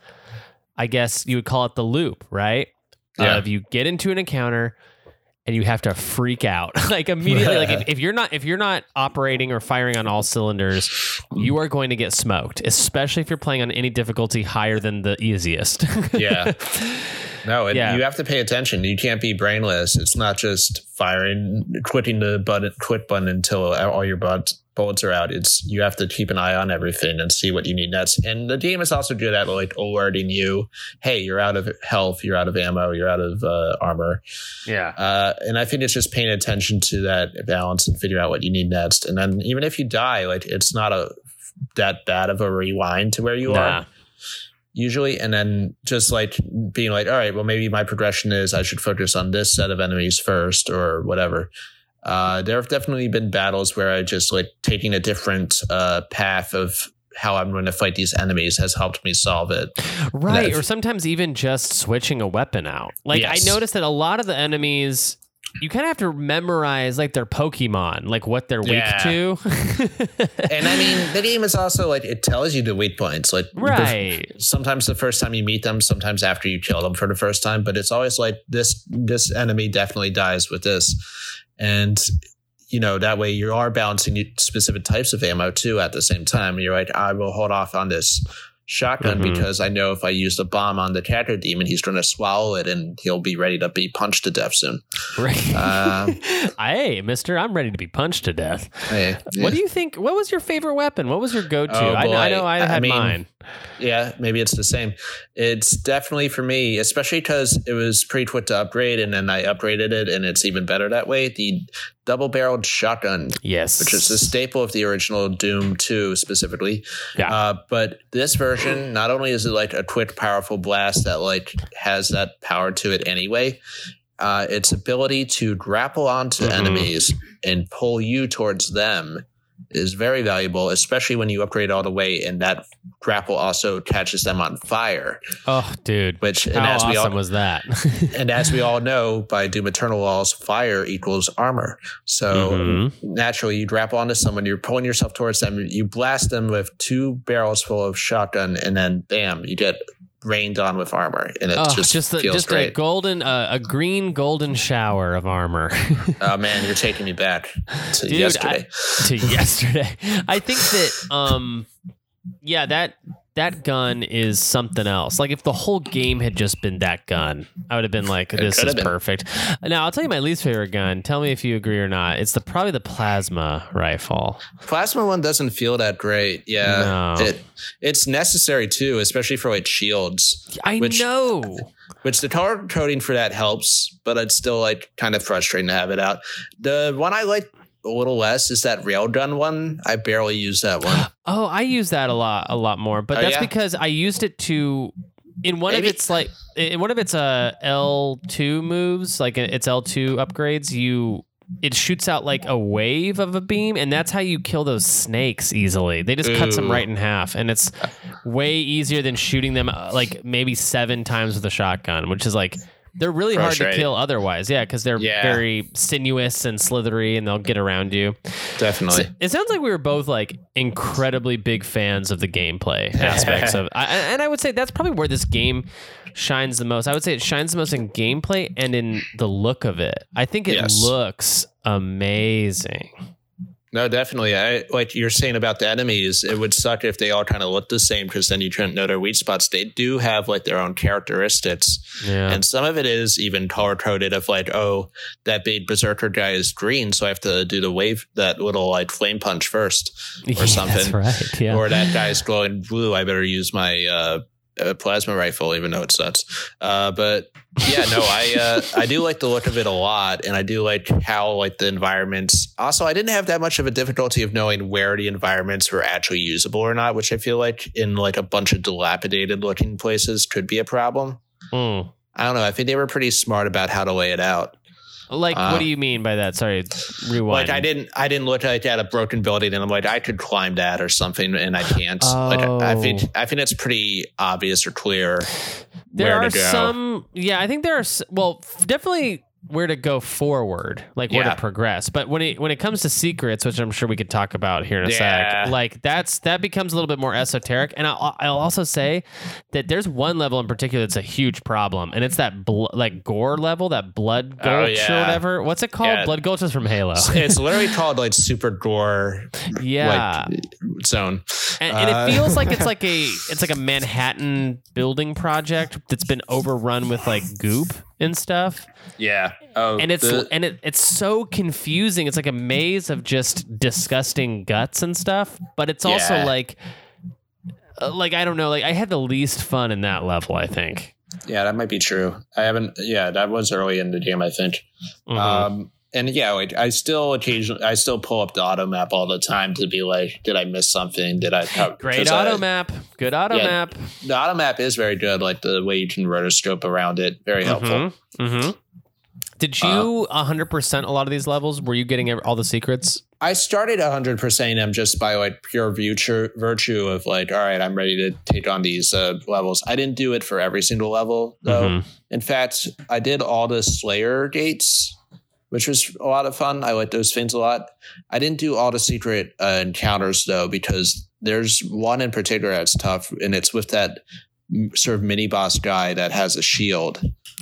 I guess you would call it the loop, right? Yeah. Of you get into an encounter and you have to freak out like immediately like if, if you're not if you're not operating or firing on all cylinders you are going to get smoked especially if you're playing on any difficulty higher than the easiest Yeah. No, and Yeah. you have to pay attention. You can't be brainless. It's not just firing, quitting the button, quit button until all your buds, bullets are out, it's you have to keep an eye on everything and see what you need next. And the game is also good at like alerting you, hey, you're out of health, you're out of ammo, you're out of uh, armor. Yeah. Uh, and I think it's just paying attention to that balance and figure out what you need next. And then even if you die, like it's not a that bad of a rewind to where you Nah. are usually. And then just like being like, all right, well, maybe my progression is I should focus on this set of enemies first or whatever. Uh, there have definitely been battles where I just like taking a different uh, path of how I'm going to fight these enemies has helped me solve it. Right. Or sometimes even just switching a weapon out. Like Yes. I noticed that a lot of the enemies you kind of have to memorize like their Pokemon, like what they're Yeah. weak to. And I mean, the game is also like it tells you the weak points. Like right. sometimes the first time you meet them, sometimes after you kill them for the first time, but it's always like this this enemy definitely dies with this. And you know, that way you are balancing specific types of ammo too at the same time. You're like, I will hold off on this shotgun Mhm. because I know if I use the bomb on the Cacodemon, he's going to swallow it and he'll be ready to be punched to death soon. Right. Um, hey, mister, I'm ready to be punched to death. Hey, What do you think? What was your favorite weapon? What was your go to? Oh, I, know- I know I I had mean, mine. Yeah, maybe it's the same. It's definitely for me, especially because it was pre twit to upgrade and then I upgraded it and it's even better that way. The double barreled shotgun, Yes. which is a staple of the original Doom 2 specifically. Yeah. Uh, but this version, not only is it like a quick, powerful blast that like has that power to it anyway, uh, its ability to grapple onto Mhm. enemies and pull you towards them is very valuable, especially when you upgrade all the way and that grapple also catches them on fire. oh, dude. Which and How as we awesome all was that? and as we all know by Doom Eternal laws, fire equals armor. So Mhm. naturally, you grapple onto someone, you're pulling yourself towards them, you blast them with two barrels full of shotgun, and then bam, you get rained on with armor, and it Oh, just, just, a, feels just a golden, uh, a green golden shower of armor. oh man, you're taking me back to Dude, yesterday. to yesterday. I think that um yeah, that that gun is something else. Like if the whole game had just been that gun, I would have been like, this is been. perfect. Now I'll tell you my least favorite gun. Tell me if you agree or not. It's the probably the plasma rifle. Plasma one doesn't feel that great. Yeah, No. it it's necessary too, especially for like shields. I Which- know. Which the color coding for that helps, but it's still like kind of frustrating to have it out. The one I like a little less is that railgun one. I barely use that one. Oh, I use that a lot, a lot more. But Oh, that's yeah? because I used it to in one Maybe- of its like in one of its uh L two moves, like its L two upgrades. You it shoots out like a wave of a beam, and that's how you kill those snakes easily. They just cuts them right in half, and it's way easier than shooting them uh, like maybe seven times with a shotgun, which is like. They're really hard to kill otherwise, yeah, because they're Yeah. very sinuous and slithery, and they'll get around you. Definitely. So it sounds like we were both like incredibly big fans of the gameplay aspects of, I, and I would say that's probably where this game shines the most. I would say it shines the most in gameplay and in the look of it. I think it Yes. looks amazing. No, definitely. I like you're saying about the enemies. It would suck if they all kind of looked the same because then you couldn't know their weak spots. They do have like their own characteristics, Yeah, and some of it is even color coded. Of like, oh, that big berserker guy is green, so I have to do the wave, that little like flame punch first, Yeah, or something. That's right. Yeah. or that guy's glowing blue. I better use my uh, uh, plasma rifle, even though it sucks. Uh, but yeah, no, I uh, I do like the look of it a lot, and I do like how like the environments. Also, I didn't have that much of a difficulty of knowing where the environments were actually usable or not, which I feel like in like a bunch of dilapidated looking places could be a problem. Mm. I don't know. I think they were pretty smart about how to lay it out. Like, Uh, what do you mean by that? Sorry, rewind. Like I didn't, I didn't look like at a broken building, and I'm like, I could climb that or something, and I can't. Like I Oh. think, I think it's pretty obvious or clear There where are to go. some, yeah, I think there are. Well, definitely where to go forward, like where Yeah. to progress. But when it when it comes to secrets, which I'm sure we could talk about here in a Yeah. sec, like that's that becomes a little bit more esoteric. And I'll, I'll also say that there's one level in particular that's a huge problem, and it's that bl- like gore level, that blood Oh, gulch or whatever. What's it called? Yeah. Blood gulch is from Halo. it's literally called like super gore yeah. like zone. and, and Uh, it feels like it's like a it's like a Manhattan building project that's been overrun with like goop and stuff. Yeah. Oh, and it's the- and it, it's so confusing. It's like a maze of just disgusting guts and stuff. But it's also Yeah. like, uh, like I don't know. Like I had the least fun in that level. I think. yeah, that might be true. I haven't. Yeah, that was early in the game. I think. Mhm. Um, and yeah, like, I still occasionally, I still pull up the auto map all the time to be like, did I miss something? Did I? how- Great 'cause I- auto map. Good auto Yeah. map. The auto map is very good. Like the way you can rotoscope around it, very helpful. hmm Did you 100% a lot of these levels? Were you getting all the secrets? I started 100% them just by like pure virtue, of like, all right, I'm ready to take on these uh, levels. I didn't do it for every single level though. Mhm. In fact, I did all the Slayer gates, which was a lot of fun. I like those things a lot. I didn't do all the secret uh, encounters though, because there's one in particular that's tough, and it's with that sort of mini boss guy that has a shield.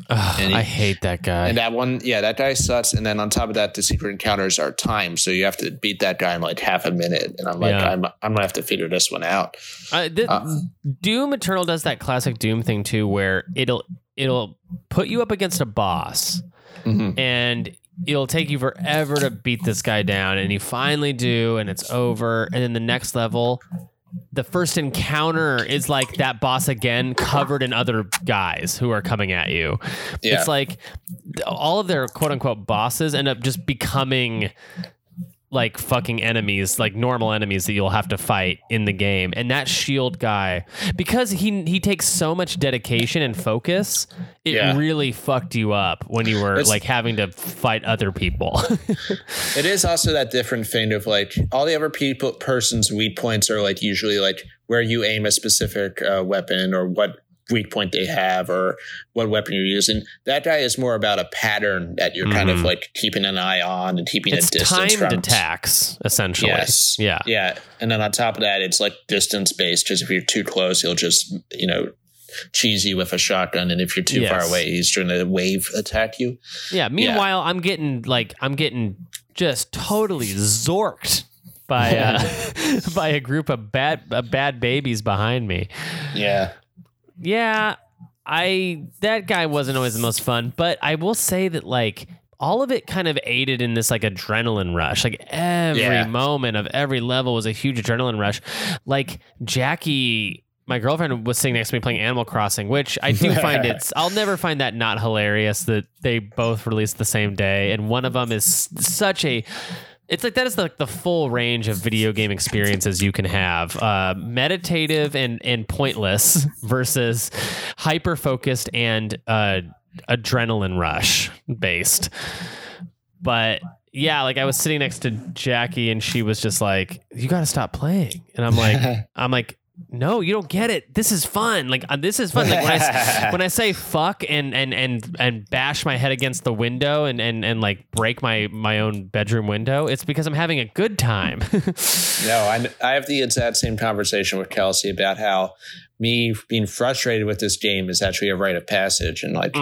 Ugh, he- I hate that guy. And that one, yeah, that guy sucks. And then on top of that, the secret encounters are timed, so you have to beat that guy in like half a minute. And I'm like, Yeah. I'm, I'm gonna have to figure this one out. Uh, th- Uh, Doom Eternal does that classic Doom thing too, where it'll it'll put you up against a boss, mhm. and it'll take you forever to beat this guy down, and you finally do, and it's over. And then the next level, the first encounter is like that boss again, covered in other guys who are coming at you. Yeah. It's like all of their quote unquote bosses end up just becoming like fucking enemies, like normal enemies that you'll have to fight in the game. And that shield guy, because he he takes so much dedication and focus, it Yeah. really fucked you up when you were It's- like having to fight other people. It is also that different thing of like all the other people person's weak points are like usually like where you aim a specific uh, weapon or what weak point they have or what weapon you're using. That guy is more about a pattern that you're kind of Mhm. like keeping an eye on and keeping it's a distance timed from. attacks, essentially. Yes. Yeah. Yeah. And then on top of that, it's like distance based. Because if you're too close, he'll just, you know, cheese you with a shotgun. And if you're too far away, he's trying to wave attack you. Yeah. Meanwhile, I'm getting like I'm getting just totally zorked by uh, by a group of bad uh, bad babies behind me. Yeah. Yeah, I that guy wasn't always the most fun, but I will say that like all of it kind of aided in this like adrenaline rush. Like every Yeah. moment of every level was a huge adrenaline rush. Like Jackie my girlfriend was sitting next to me playing Animal Crossing, which I do find it's I'll never find that not hilarious that they both released the same day and one of them is such a it's like that is like the full range of video game experiences you can have uh, meditative and and pointless versus hyper focused and uh, adrenaline rush based. But yeah like i was sitting next to jackie and she was just like you got to stop playing. And i'm like i'm like no, you don't get it. This is fun. Like uh, this is fun. Like when I when I say fuck and and and and bash my head against the window and and and like break my my own bedroom window, it's because I'm having a good time. No, I, I have the exact same conversation with Kelsey about how me being frustrated with this game is actually a rite of passage and like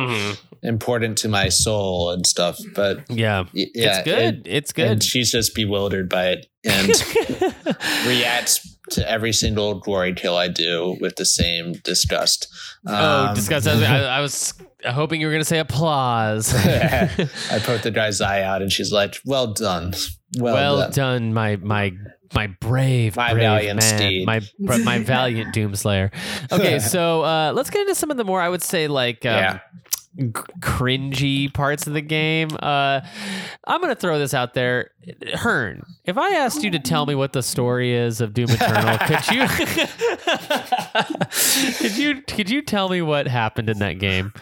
important to my soul and stuff. But yeah, yeah, it's good. it- it's And good. she's just bewildered by it and reacts to every single glory kill I do with the same disgust. oh, Um, disgust. I, was- I, I was hoping you were going to say applause. I poked the guy's eye out, and she's like, "Well done, well, well done." done, my my my brave, My brave valiant man, steed. my my valiant Doomslayer. Okay, so uh, let's get into some of the more I would say like um, Yeah. G- cringy parts of the game. Uh, I'm gonna throw this out there, Hearn. If I asked you to tell me what the story is of Doom Eternal, could you could you could you tell me what happened in that game?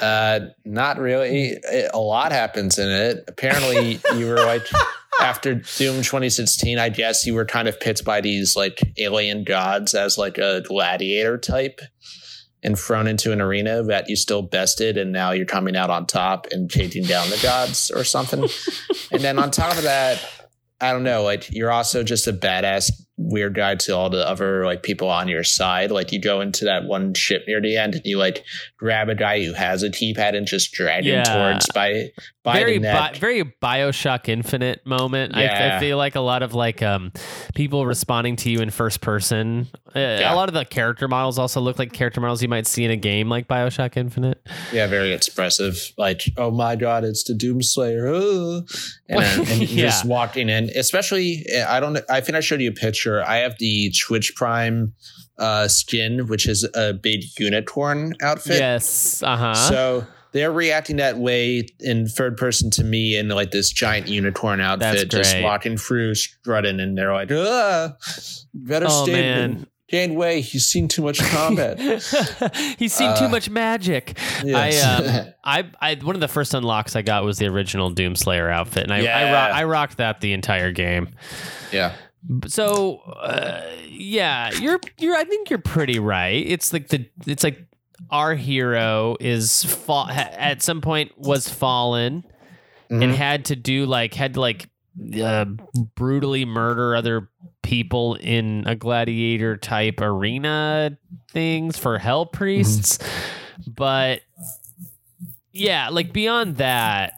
Uh, not really. It- a lot happens in it. Apparently, you were like after Doom 2016. I guess you were kind of picked by these like alien gods as like a gladiator type, and thrown into an arena that you still bested, and now you're coming out on top and chasing down the gods or something. and then on top of that, I don't know. Like you're also just a badass weird guy to all the other like people on your side. Like you go into that one ship near the end and you like grab a guy who has a T pad and just drag Yeah. him towards by by very the neck. Bi- very Bioshock Infinite moment. I, I feel like a lot of like um people responding to you in first person. Uh, Yeah. A lot of the character models also look like character models you might see in a game like Bioshock Infinite. yeah, very expressive. Like, oh my god, it's the Doomslayer. uh," And, then, and Yeah. just walking in, especially I don't. I think I showed you a picture. I have the Twitch Prime uh, skin, which is a big unicorn outfit. Yes. Uh huh. So they're reacting that way in third person to me in like this giant unicorn outfit, just walking through, strutting, and they're like, ah, better Oh, stay man. Janeway, he's seen too much combat. He's seen too Uh, much magic. yes. I um I I one of the first unlocks I got was the original Doomslayer outfit, and I I, Yeah. rock, I rocked that the entire game. yeah. So uh, yeah, you're you're. I think you're pretty right. It's like the it's like our hero is fa- at some point was fallen and Mhm. had to do like had to like uh, brutally murder other people in a gladiator type arena things for hell priests, but yeah, like beyond that,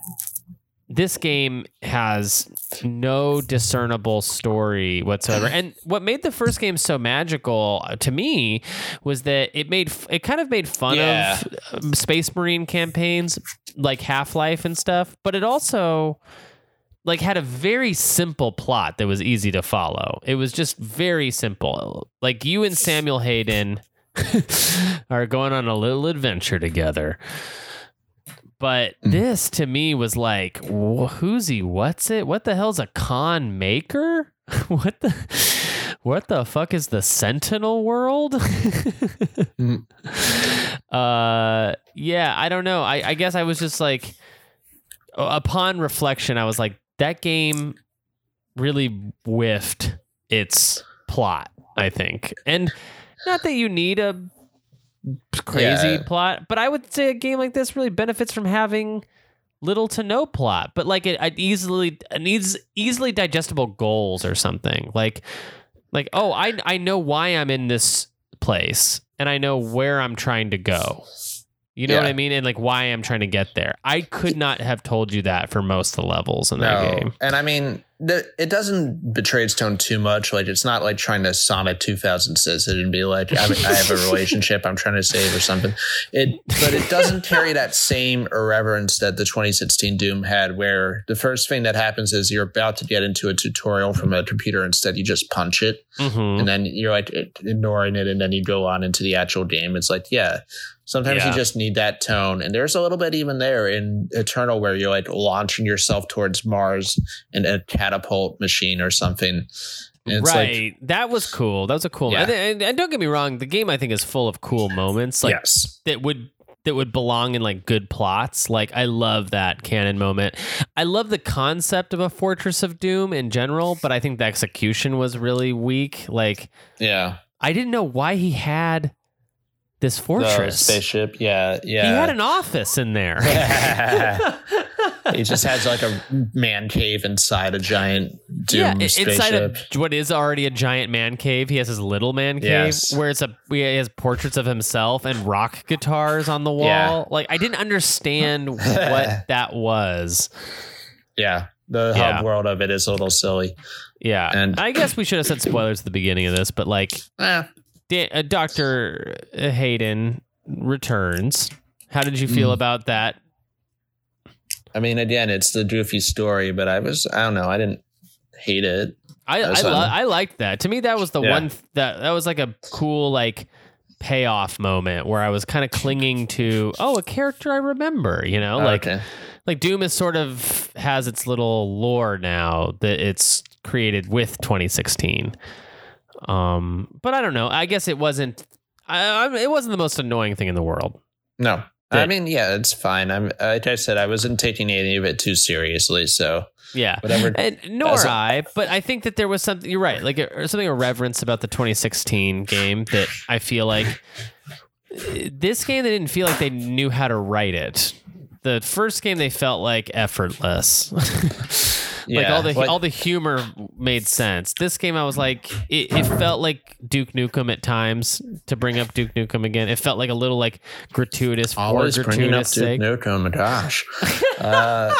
this game has no discernible story whatsoever. And what made the first game so magical uh, to me was that it made it kind of made fun Yeah. of um, Space Marine campaigns like Half Life and stuff, but it also like had a very simple plot that was easy to follow. It was just very simple. Like you and Samuel Hayden are going on a little adventure together. But this to me was like, wh- who's he? What's it? What the hell's a Khan Maykr? what the what the fuck is the Sentinel world? uh yeah, I don't know. I, I guess I was just like upon reflection, I was like, that game really whiffed its plot, I think. And not that you need a crazy Yeah. plot, but I would say a game like this really benefits from having little to no plot, but like it, it easily it needs easily digestible goals or something. Like like oh, I I know why I'm in this place and I know where I'm trying to go. You know what I mean? And like why I'm trying to get there. I could not have told you that for most of the levels in that game. And I mean, the, it doesn't betray its tone too much. Like, it's not like trying to Sonic 2000 says it and be like, I, I have a relationship I'm trying to save or something. It, but it doesn't carry that same irreverence that the 2016 Doom had, where the first thing that happens is you're about to get into a tutorial from a computer. Instead, you just punch it Mhm. and then you're like ignoring it and then you go on into the actual game it's like yeah sometimes Yeah. you just need that tone and there's a little bit even there in eternal where you're like launching yourself towards mars in a catapult machine or something right. that was cool. That was a cool. Yeah. And, and, and don't get me wrong, the game I think is full of cool moments. like Like yes that would that would belong in like good plots. Like I love that canon moment. I love the concept of a Fortress of Doom in general, but I think the execution was really weak. Like yeah I didn't know why he had this the fortress. spaceship yeah yeah He had an office in there. he just has like a man cave inside a giant doom yeah, spaceship inside of what is already a giant man cave, he has his little man cave Yes. where it's a he has portraits of himself and rock guitars on the wall. Yeah. Like I didn't understand what that was. yeah the Yeah. hub world of it is a little silly Yeah, And- I guess we should have said spoilers at the beginning of this, but like eh, Da- uh, Doctor Hayden returns. How did you feel Mm. about that? I mean, again, it's the goofy story, but I was, I don't know, I didn't hate it. I I, That's lo- I liked that. To me, that was the Yeah. one th- that that was like a cool like payoff moment where I was kind of clinging to oh a character I remember. You know, like okay. like Doom is sort of has its little lore now that it's created with 2016. Um, but I don't know. I guess it wasn't. I, I, it wasn't the most annoying thing in the world. no, I mean, yeah, it's fine. I'm, like I said, I wasn't taking any of it too seriously. So Yeah. whatever. And nor I, but I think that there was something. You're right, like a, something of reverence about the 2016 game that I feel like uh, this game they didn't feel like they knew how to write it. The first game they felt like effortless. like all the like- all the humor made sense. This game, I was like, it, it felt like Duke Nukem at times. To bring up Duke Nukem again, it felt like a little like gratuitous for Always bringing up gratuitous Duke sake. Nukem. Gosh. Uh,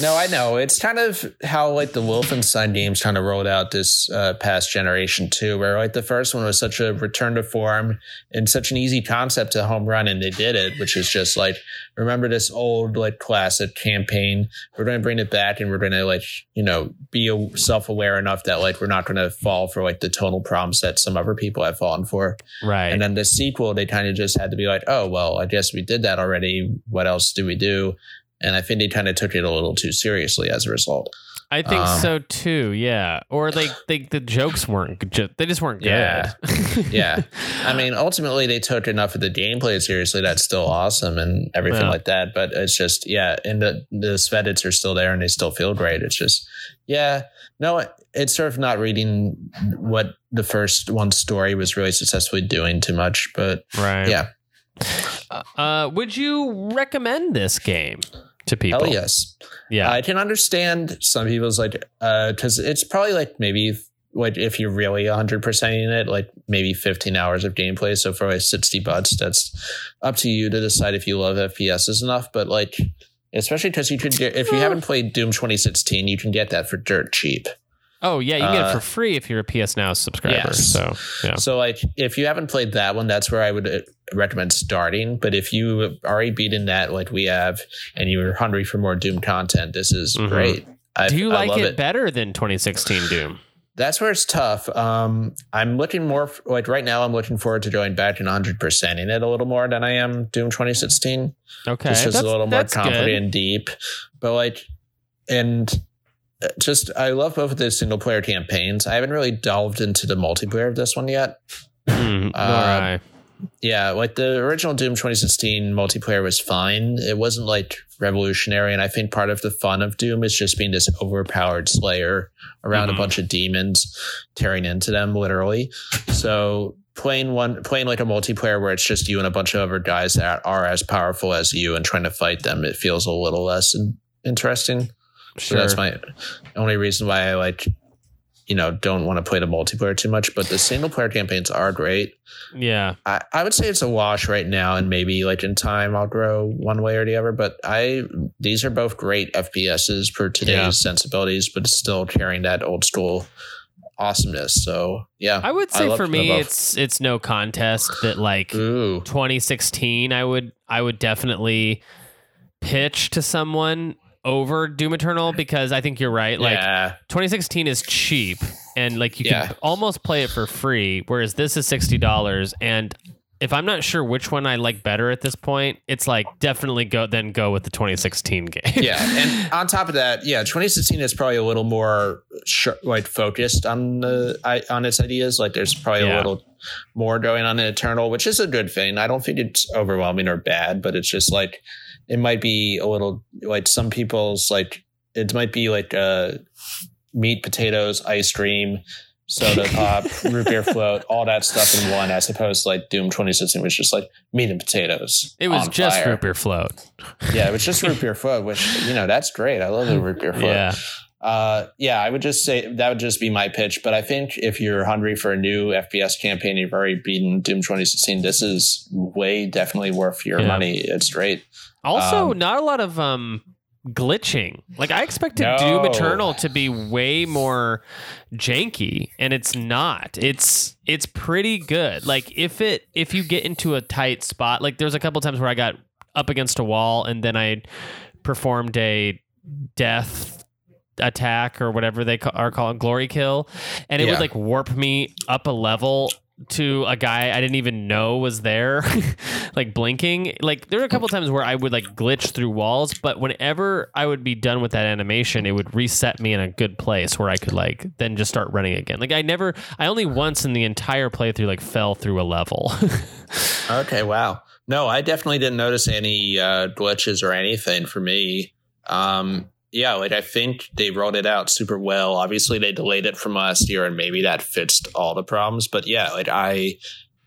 no, I know. It's kind of how like the Wolfenstein games kind of rolled out this uh, past generation too, where like the first one was such a return to form and such an easy concept to home run, and they did it, which is just like remember this old like classic campaign. We're going to bring it back, and we're going to like you know be self aware enough that like we're not going to fall for like the tonal problems that some other people have fallen for. Right. And then the sequel, they kind of just had to be like, oh, well, I guess we did that already. What else do we do? And I think they kind of took it a little too seriously as a result. I think um, so too. Yeah. Or like they, the jokes weren't good. They just weren't good. Yeah. Yeah. I mean, ultimately, they took enough of the gameplay seriously. That's still awesome and everything Yeah. like that. But it's just, yeah, and the, the Svedits are still there and they still feel great. It's just, yeah, no, it's sort of not reading what the first one story was really successfully doing too much. But right. yeah, Uh, would you recommend this game to people? hell yes. Yeah. I can understand some people's like uh, because it's probably like maybe like if you're really 100% in it like maybe 15 hours of gameplay so for like 60 bucks that's up to you to decide if you love fps's enough but like especially because you could get if you haven't played doom 2016 you can get that for dirt cheap oh yeah, you can get it uh, for free if you're a PS Now subscriber. yes. So yeah. so like if you haven't played that one that's where i would uh, recommend starting but if you have already beaten that like we have and you're hungry for more doom content this is Mhm. great I, Do you like love it, better than 2016 Doom? That's where it's tough. Um, I'm looking more like right now. I'm looking forward to going back and 100 percent in it a little more than I am Doom 2016. Okay. It's just a little more complicated and deep. But like, and uh, just I love both of the single player campaigns. I haven't really delved into the multiplayer of this one yet. All right. Yeah, like the original Doom 2016 multiplayer was fine. It wasn't like revolutionary, and I think part of the fun of Doom is just being this overpowered slayer around Mhm. a bunch of demons, tearing into them literally. So playing one, playing like a multiplayer where it's just you and a bunch of other guys that are as powerful as you and trying to fight them, it feels a little less in- interesting. So Sure. that's my only reason why I like, you know, don't want to play the multiplayer too much. But the single player campaigns are great. yeah. I, I would say it's a wash right now, and maybe like in time I'll grow one way or the other. But I these are both great FPSs for today's Yeah. sensibilities, but still carrying that old school awesomeness. So yeah, I would say love for me, it's it's no contest that like ooh 2016. I would I would definitely pitch to someone over Doom Eternal because I think you're right. Like yeah 2016 is cheap and like you Yeah. can almost play it for free, whereas this is sixty dollars. And if I'm not sure which one I like better at this point, it's like definitely go then go with the 2016 game. yeah, and on top of that, yeah, 2016 is probably a little more sh- like focused on the I, on its ideas. Like there's probably Yeah. a little more going on in Eternal, which is a good thing. I don't think it's overwhelming or bad, but it's just like it might be a little like some people's like it might be like uh meat, potatoes, ice cream, soda pop, root beer float, all that stuff in one, as opposed to like Doom 2016, which is just like meat and potatoes. it was just fire. root beer float. Yeah, it was just root beer float, which you know that's great. I love the root beer float. Yeah. Uh, yeah, I would just say that would just be my pitch. But I think if you're hungry for a new FPS campaign, you've already beaten Doom 2016. This is way definitely worth your Yeah. money. It's great. Also, Um, not a lot of um glitching. Like I expected No. Doom Eternal to be way more janky and it's not. It's it's pretty good. Like if it if you get into a tight spot, like there's a couple times where I got up against a wall and then I performed a death attack or whatever they ca- are called glory kill and it Yeah. would like warp me up a level to a guy I didn't even know was there, like blinking. Like there were a couple times where I would like glitch through walls, but whenever I would be done with that animation, it would reset me in a good place where I could like then just start running again. Like I never, I only once in the entire playthrough like fell through a level. Okay, wow. No, I definitely didn't notice any uh, glitches or anything for me. Um, yeah, like I think they rolled it out super well. Obviously, they delayed it from last year, and maybe that fixed all the problems. But yeah, like I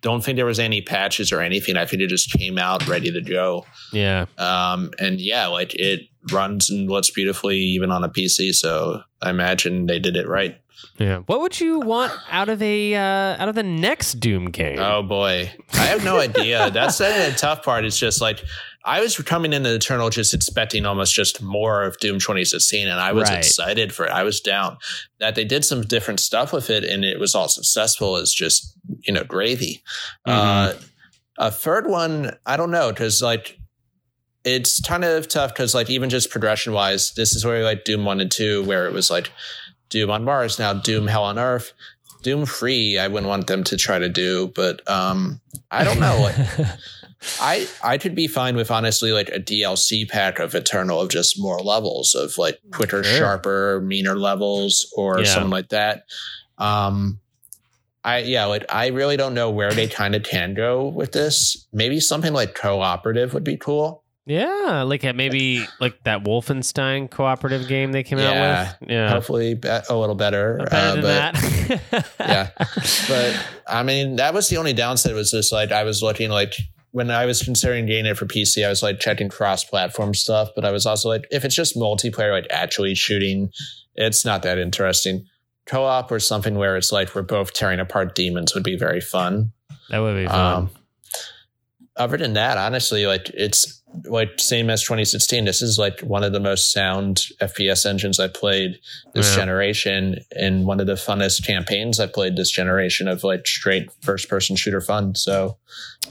don't think there was any patches or anything. I think it just came out ready to go. yeah, Um, and yeah, like it runs and looks beautifully even on a PC. So I imagine they did it right. Yeah. What would you want out of a uh, out of the next Doom game? Oh boy, I have no idea. That's the tough part. It's just like I was coming into Eternal just expecting almost just more of Doom 2016, and I was Right. excited for it. I was down that they did some different stuff with it, and it was all successful. Is just you know gravy. Uh, a third one, I don't know, because like it's kind of tough because like even just progression wise, this is where like Doom one and two, where it was like Doom on Mars, now Doom Hell on Earth. Doom free, I wouldn't want them to try to do, but um, I don't know. Like, I I could be fine with honestly like a DLC pack of Eternal of just more levels of like quicker, Sure. sharper, meaner levels or Yeah. something like that. Um, I yeah, like I really don't know where they kind of can go with this. Maybe something like cooperative would be cool. yeah, like uh, maybe like that Wolfenstein cooperative game they came Yeah. out with. Yeah. Hopefully, be- a little better. Better uh, than but that. Yeah. but I mean, that was the only downside. Was just like I was looking like when I was considering getting it for PC, I was like checking cross-platform stuff, but I was also like, if it's just multiplayer, like actually shooting, it's not that interesting. Co-op or something where it's like we're both tearing apart demons would be very fun. that would be fun. Um, other than that, honestly, like it's like same as 2016. This is like one of the most sound FPS engines I played this Yeah. generation, and one of the funnest campaigns I played this generation of like straight first person shooter fun. So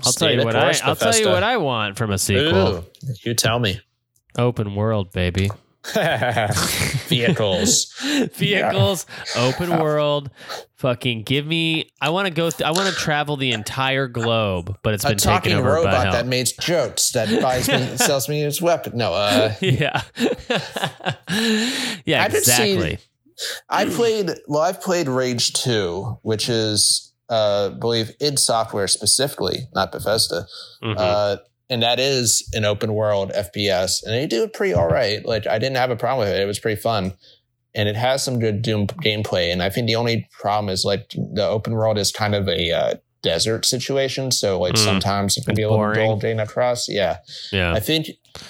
I'll tell you what I course, I'll tell you what I want from a sequel. Ooh, you tell me. Open world, baby. Vehicles. Vehicles, open world. Fucking give me. I want to go. Th- I want to travel the entire globe, but it's A been taken talking over by robot that makes jokes that buys me, sells me his weapon. No, uh, yeah. yeah, I did see- exactly. I played well. I've played Rage Two, which is uh, I believe id Software specifically, not Bethesda, Mhm. uh, and that is an open world FPS, and they do it pretty all right. Like I didn't have a problem with it; it was pretty fun, and it has some good Doom gameplay. And I think the only problem is like the open world is kind of a uh, desert situation, so like Mm. sometimes it can be a little boring. dull getting across. Yeah, yeah. I think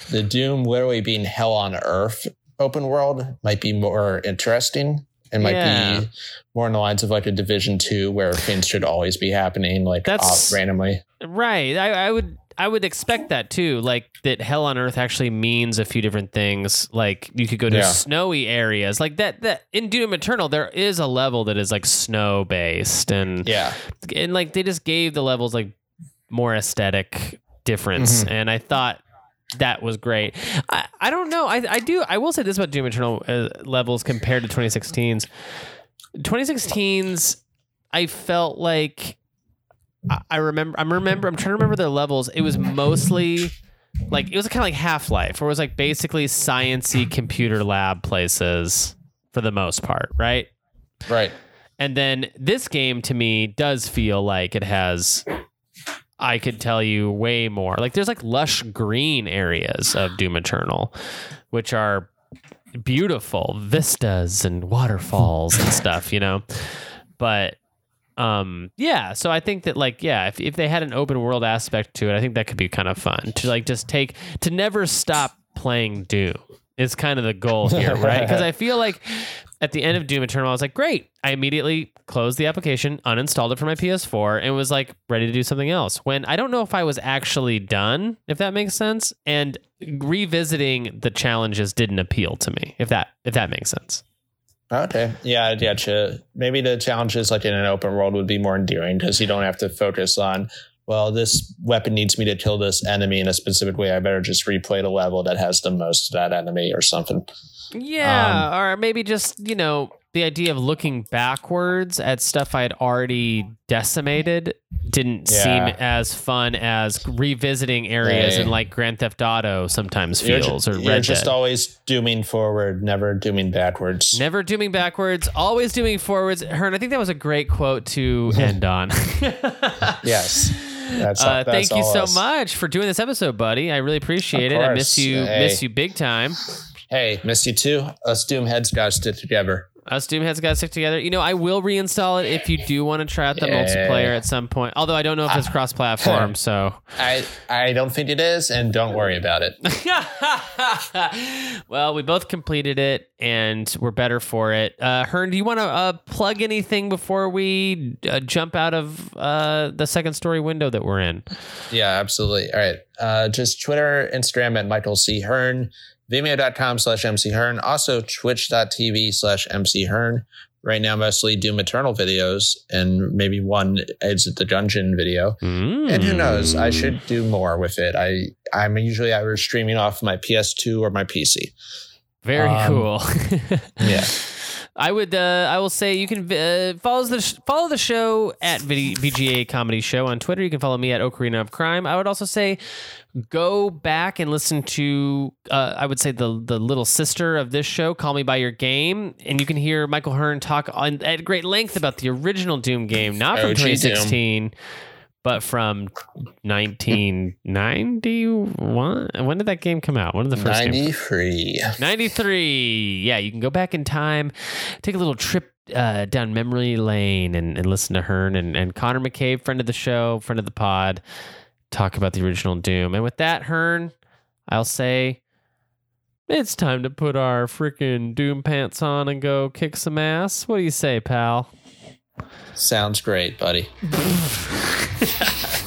the Doom literally being hell on earth open world might be more interesting and might Yeah. be more in the lines of like a Division Two where things should always be happening like That's- off randomly. Right. I, I would I would expect that too. Like that hell on earth actually means a few different things. Like you could go to Yeah. snowy areas. Like that that in Doom Eternal there is a level that is like snow based and Yeah. and like they just gave the levels like more aesthetic difference Mm-hmm. and I thought that was great. I, I don't know. I, I do. I will say this about Doom Eternal uh, levels compared to 2016's. 2016's, I felt like I, I remember. I'm remember. I'm trying to remember the levels. It was mostly like it was kind of like Half Life, where it was like basically sciency computer lab places for the most part, right? Right. And then this game to me does feel like it has I could tell you way more. Like there's like lush green areas of Doom Eternal, which are beautiful vistas and waterfalls and stuff, you know. But um yeah, so I think that like yeah, if if they had an open world aspect to it, I think that could be kind of fun to like just take to never stop playing Doom. Is kind of the goal here, right? Because I feel like at the end of Doom Eternal, I was like, great. I immediately closed the application, uninstalled it from my PS4, and was like ready to do something else. When I don't know if I was actually done, if that makes sense. And revisiting the challenges didn't appeal to me, if that if that makes sense. Okay. Yeah, I getcha. Maybe the challenges like in an open world would be more endearing because you don't have to focus on, well, this weapon needs me to kill this enemy in a specific way. I better just replay the level that has the most of that enemy or something. Yeah, um, or maybe just, you know, the idea of looking backwards at stuff I had already decimated didn't Yeah. seem as fun as revisiting areas Hey. in like Grand Theft Auto sometimes You're, feels or you're just Dead. always dooming forward, never dooming backwards. Never dooming backwards, always dooming forwards. Hearn, I think that was a great quote to end on. Yes. That's, Uh, that's thank you so us. much for doing this episode, buddy. I really appreciate it. I miss you, Hey. miss you big time. Hey, miss you too. Us doom heads got to stick together. Us Doomheads got to stick together. You know, I will reinstall it if you do want to try out the Yeah. multiplayer at some point. Although I don't know if it's cross-platform, so. I I don't think it is, and don't worry about it. well, we both completed it, and we're better for it. Uh, Hearn, do you want to uh, plug anything before we uh, jump out of uh, the second story window that we're in? Yeah, absolutely. All right. Uh, just Twitter, Instagram at Michael C. Hearn, Vimeo.com slash MC Hearn, also twitch.tv slash MC Hearn. Right now, mostly Doom Eternal videos and maybe one Exit the Gungeon video. And who knows? I should do more with it. I, I'm usually either streaming off my PS2 or my PC. Very Um, cool. Yeah. I would. Uh, I will say you can uh, follow the sh- follow the show at VGA Comedy Show on Twitter. You can follow me at Ocarina of Crime. I would also say go back and listen to. Uh, I would say the the little sister of this show, Call Me by Your Game, and you can hear Michael Hearn talk on, at great length about the original Doom game, not from OG Doom. 2016. But from 1991, when did that game come out? When did the first game 93. 93. Yeah, you can go back in time, take a little trip uh, down memory lane and, and listen to Hearn and, and Connor McCabe, friend of the show, friend of the pod, talk about the original Doom. And with that, Hearn, I'll say it's time to put our freaking Doom pants on and go kick some ass. What do you say, pal? Sounds great, buddy.